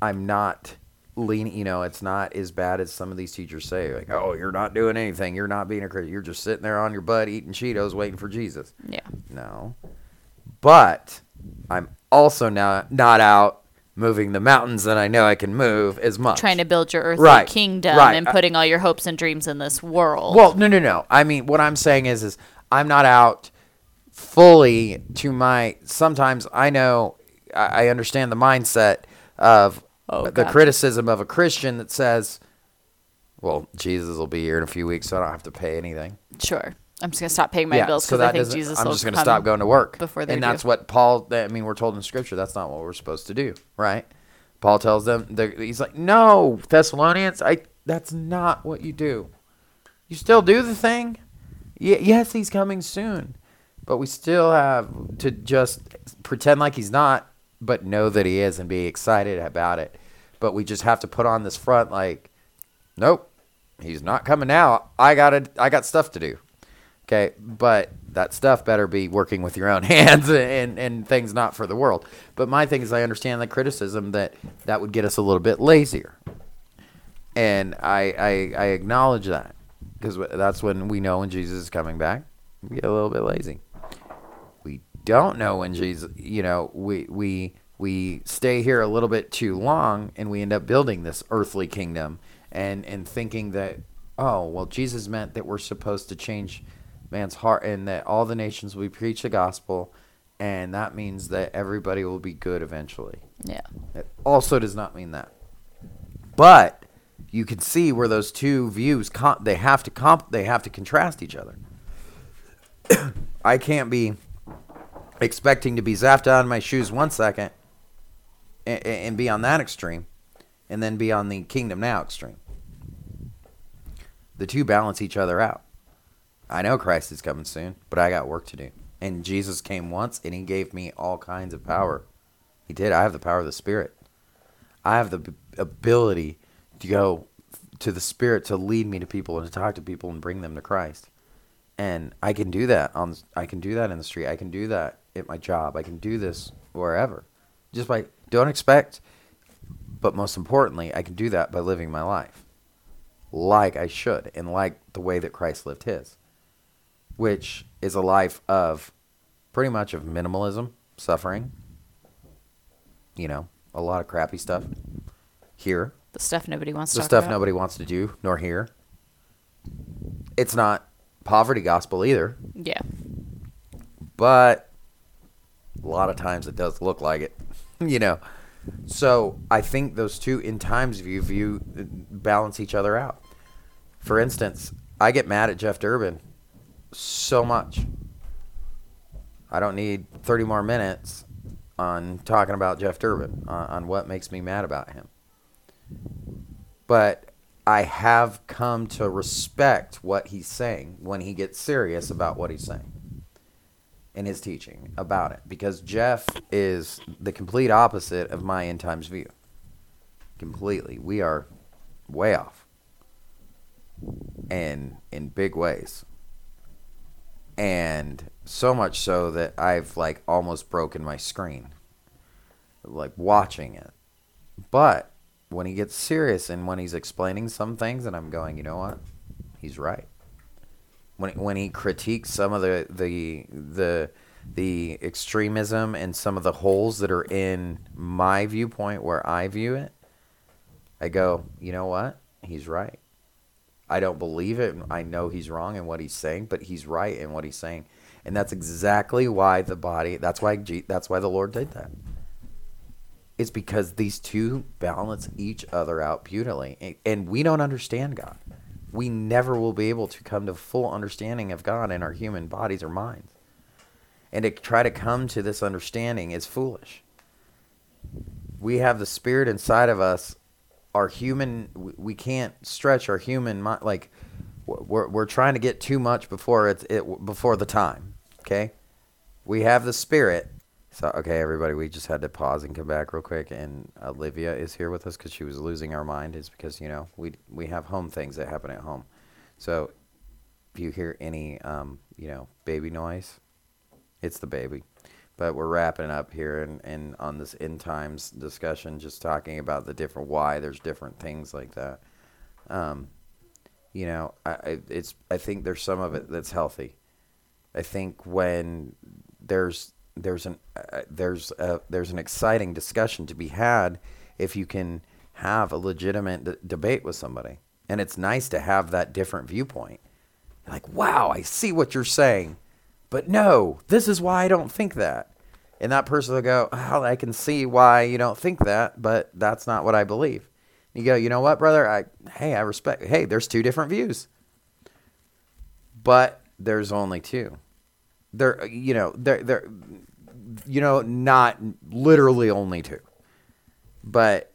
I'm not leaning, you know, it's not as bad as some of these teachers say like, "Oh, you're not doing anything. You're not being a Christian. You're just sitting there on your butt eating Cheetos waiting for Jesus." Yeah. No. But I'm also not not out moving the mountains that I know I can move as much. Trying to build your earthly Right, kingdom right. and putting all your hopes and dreams in this world. Well, no, no, no. I mean, what I'm saying is, is I'm not out fully to my. Sometimes I know I understand the mindset of Oh, the gotcha. criticism of a Christian that says, "Well, Jesus will be here in a few weeks, so I don't have to pay anything." sure. I'm just gonna stop paying my bills so because I that think Jesus I'm will just going to come stop going to work before they and do. that's what Paul. I mean, we're told in Scripture that's not what we're supposed to do, right? Paul tells them he's like, "No, Thessalonians, I. That's not what you do. You still do the thing. Y- yes, he's coming soon, but we still have to just pretend like he's not, but know that he is and be excited about it. But we just have to put on this front like, nope, he's not coming out. I got I got stuff to do. Okay, but that stuff better be working with your own *laughs* hands and, and things not for the world. But my thing is, I understand the criticism that that would get us a little bit lazier, and I I, I acknowledge that because that's when we know when Jesus is coming back. We get a little bit lazy. Don't know when Jesus, you know, we we we stay here a little bit too long, and we end up building this earthly kingdom, and and thinking that oh well, Jesus meant that we're supposed to change man's heart, and that all the nations we preach the gospel, and that means that everybody will be good eventually. Yeah. It also does not mean that. But you can see where those two views they have to comp- they have to contrast each other. *coughs* I can't be expecting to be zapped out of my shoes one second and, and be on that extreme and then be on the kingdom now extreme. The two balance each other out. I know Christ is coming soon, but I got work to do. And Jesus came once and he gave me all kinds of power. He did. I have the power of the Spirit. I have the ability to go to the Spirit to lead me to people and to talk to people and bring them to Christ. And I can do that on I can do that in the street. I can do that at my job. I can do this wherever. Just by don't expect but most importantly, I can do that by living my life like I should and like the way that Christ lived his, which is a life of pretty much of minimalism, suffering, you know, a lot of crappy stuff here, The stuff nobody wants to the stuff about. nobody wants to do nor hear. It's not poverty gospel either, Yeah. but a lot of times it does look like it, *laughs* you know. So I think those two in times view view uh, balance each other out. For instance, I get mad at Jeff Durbin so much. I don't need 30 more minutes on talking about Jeff Durbin on, on what makes me mad about him. But I have come to respect what he's saying when he gets serious about what he's saying in his teaching about it because Jeff is the complete opposite of my end times view. Completely. We are way off. And in big ways. And so much so that I've like almost broken my screen like watching it. But when he gets serious and when he's explaining some things and I'm going, you know what? He's right when when he critiques some of the the the the extremism and some of the holes that are in my viewpoint where I view it, I go, you know what? He's right. I don't believe it. I know he's wrong in what he's saying, but he's right in what he's saying, and that's exactly why the body. That's why. That's why the Lord did that. It's because these two balance each other out beautifully, and, and we don't understand God we never will be able to come to full understanding of God in our human bodies or minds. And to try to come to this understanding is foolish. We have the spirit inside of us. Our human, we- can't stretch our human mind. Like we're we're trying to get too much before it's it before the time. Okay, we have the spirit. So okay, everybody, we just had to pause and come back real quick. And Olivia is here with us because she was losing our mind. Is because you know we we have home things that happen at home. So if you hear any um, you know baby noise, it's the baby. But we're wrapping up here and, and on this end times discussion, just talking about the different why there's different things like that. Um, you know, I, I it's I think there's some of it that's healthy. I think when there's there's an uh, there's a, there's an exciting discussion to be had if you can have a legitimate d- debate with somebody, and it's nice to have that different viewpoint. Like, wow, I see what you're saying, but no, this is why I don't think that. And that person will go, oh, I can see why you don't think that, but that's not what I believe. You go, you know what, brother? I hey, I respect. Hey, there's two different views, but there's only two. There, uh, you know, there, there, you know, not literally only two, but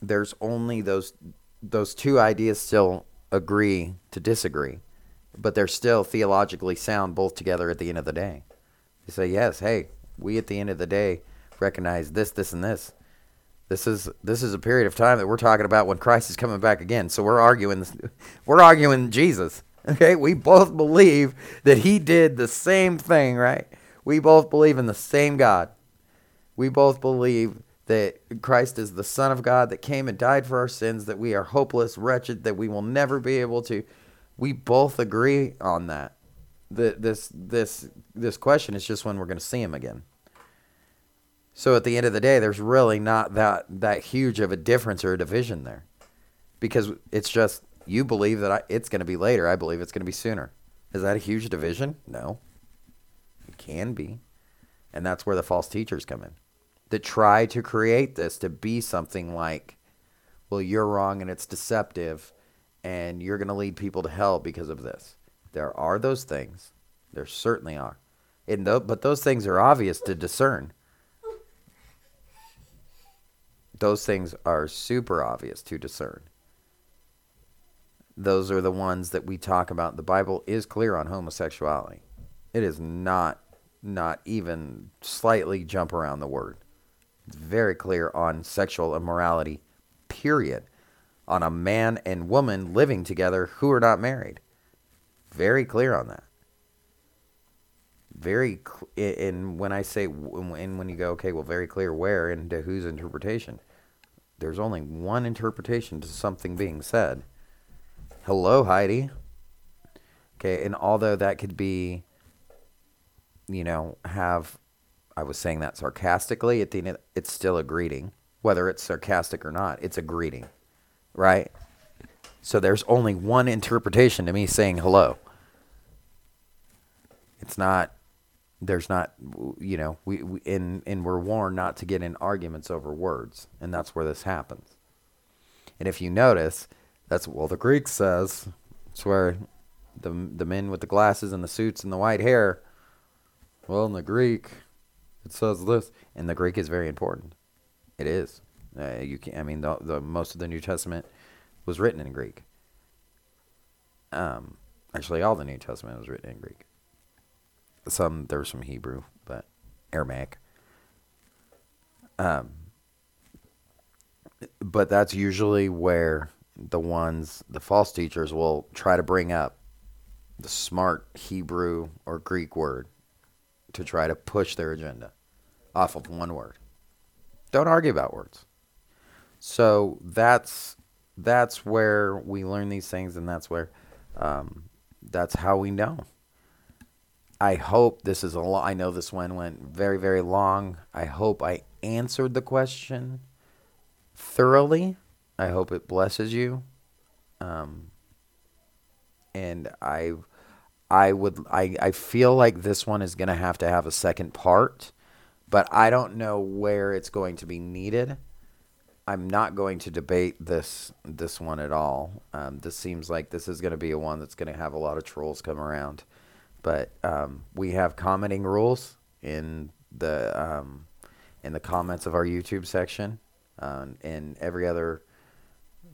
there's only those those two ideas still agree to disagree, but they're still theologically sound both together at the end of the day. They say, yes, hey, we at the end of the day recognize this, this, and this. This is this is a period of time that we're talking about when Christ is coming back again. So we're arguing *laughs* we're arguing Jesus. Okay, we both believe that he did the same thing, right? We both believe in the same God. We both believe that Christ is the Son of God that came and died for our sins, that we are hopeless, wretched, that we will never be able to. We both agree on that. The, this this this question is just when we're going to see him again. So at the end of the day, there's really not that that huge of a difference or a division there, because it's just you believe that I, it's going to be later. I believe it's going to be sooner. Is that a huge division? No. It can be, And that's where the false teachers come in. That try to create this to be something like, well, you're wrong and it's deceptive and you're going to lead people to hell because of this. There are those things. There certainly are. And th- but those things are obvious to discern. Those things are super obvious to discern. Those are the ones that we talk about. The Bible is clear on homosexuality. It is not not even slightly jump around the word. It's very clear on sexual immorality, period. On a man and woman living together who are not married. Very clear on that. Very, cl- and when I say, and when you go, okay, well, very clear where and to whose interpretation. There's only one interpretation to something being said. Hello, Heidi. Okay, and although that could be you know, have I was saying that sarcastically, at the end, it's still a greeting, whether it's sarcastic or not. It's a greeting, right? So there's only one interpretation to me saying hello. It's not. There's not, you know, we, we and and we're warned not to get in arguments over words, and that's where this happens. And if you notice, that's well, the Greek says. It's where the the men with the glasses and the suits and the white hair well, in the Greek, it says this, and the Greek is very important. It is. Uh, you can, I mean, the, the most of the New Testament was written in Greek. Um, actually, all the New Testament was written in Greek. Some there was some Hebrew, but Aramaic. Um, but that's usually where the ones, the false teachers, will try to bring up the smart Hebrew or Greek word to try to push their agenda off of one word. Don't argue about words. So that's that's where we learn these things, and that's where um, that's how we know. I hope this is a lot. I know this one went very very long. I hope I answered the question thoroughly. I hope it blesses you. Um, and I I would I, I feel like this one is going to have to have a second part, but I don't know where it's going to be needed. I'm not going to debate this this one at all. Um, this seems like this is going to be a one that's going to have a lot of trolls come around, but um, we have commenting rules in the um, in the comments of our YouTube section, uh, and every other.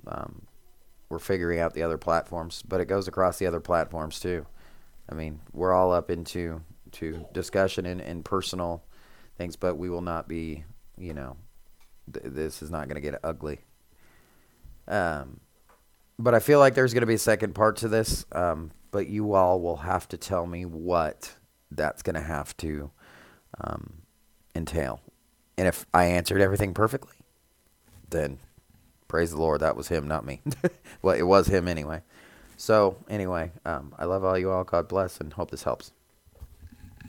Um, we're figuring out the other platforms, but it goes across the other platforms too. I mean, we're all up into to discussion and, and personal things, but we will not be, you know, th- this is not going to get ugly. Um, but I feel like there's going to be a second part to this. Um, but you all will have to tell me what that's going to have to um, entail. And if I answered everything perfectly, then praise the Lord, that was him, not me. *laughs* well, it was him anyway. So anyway, um, I love all you all. God bless, and hope this helps.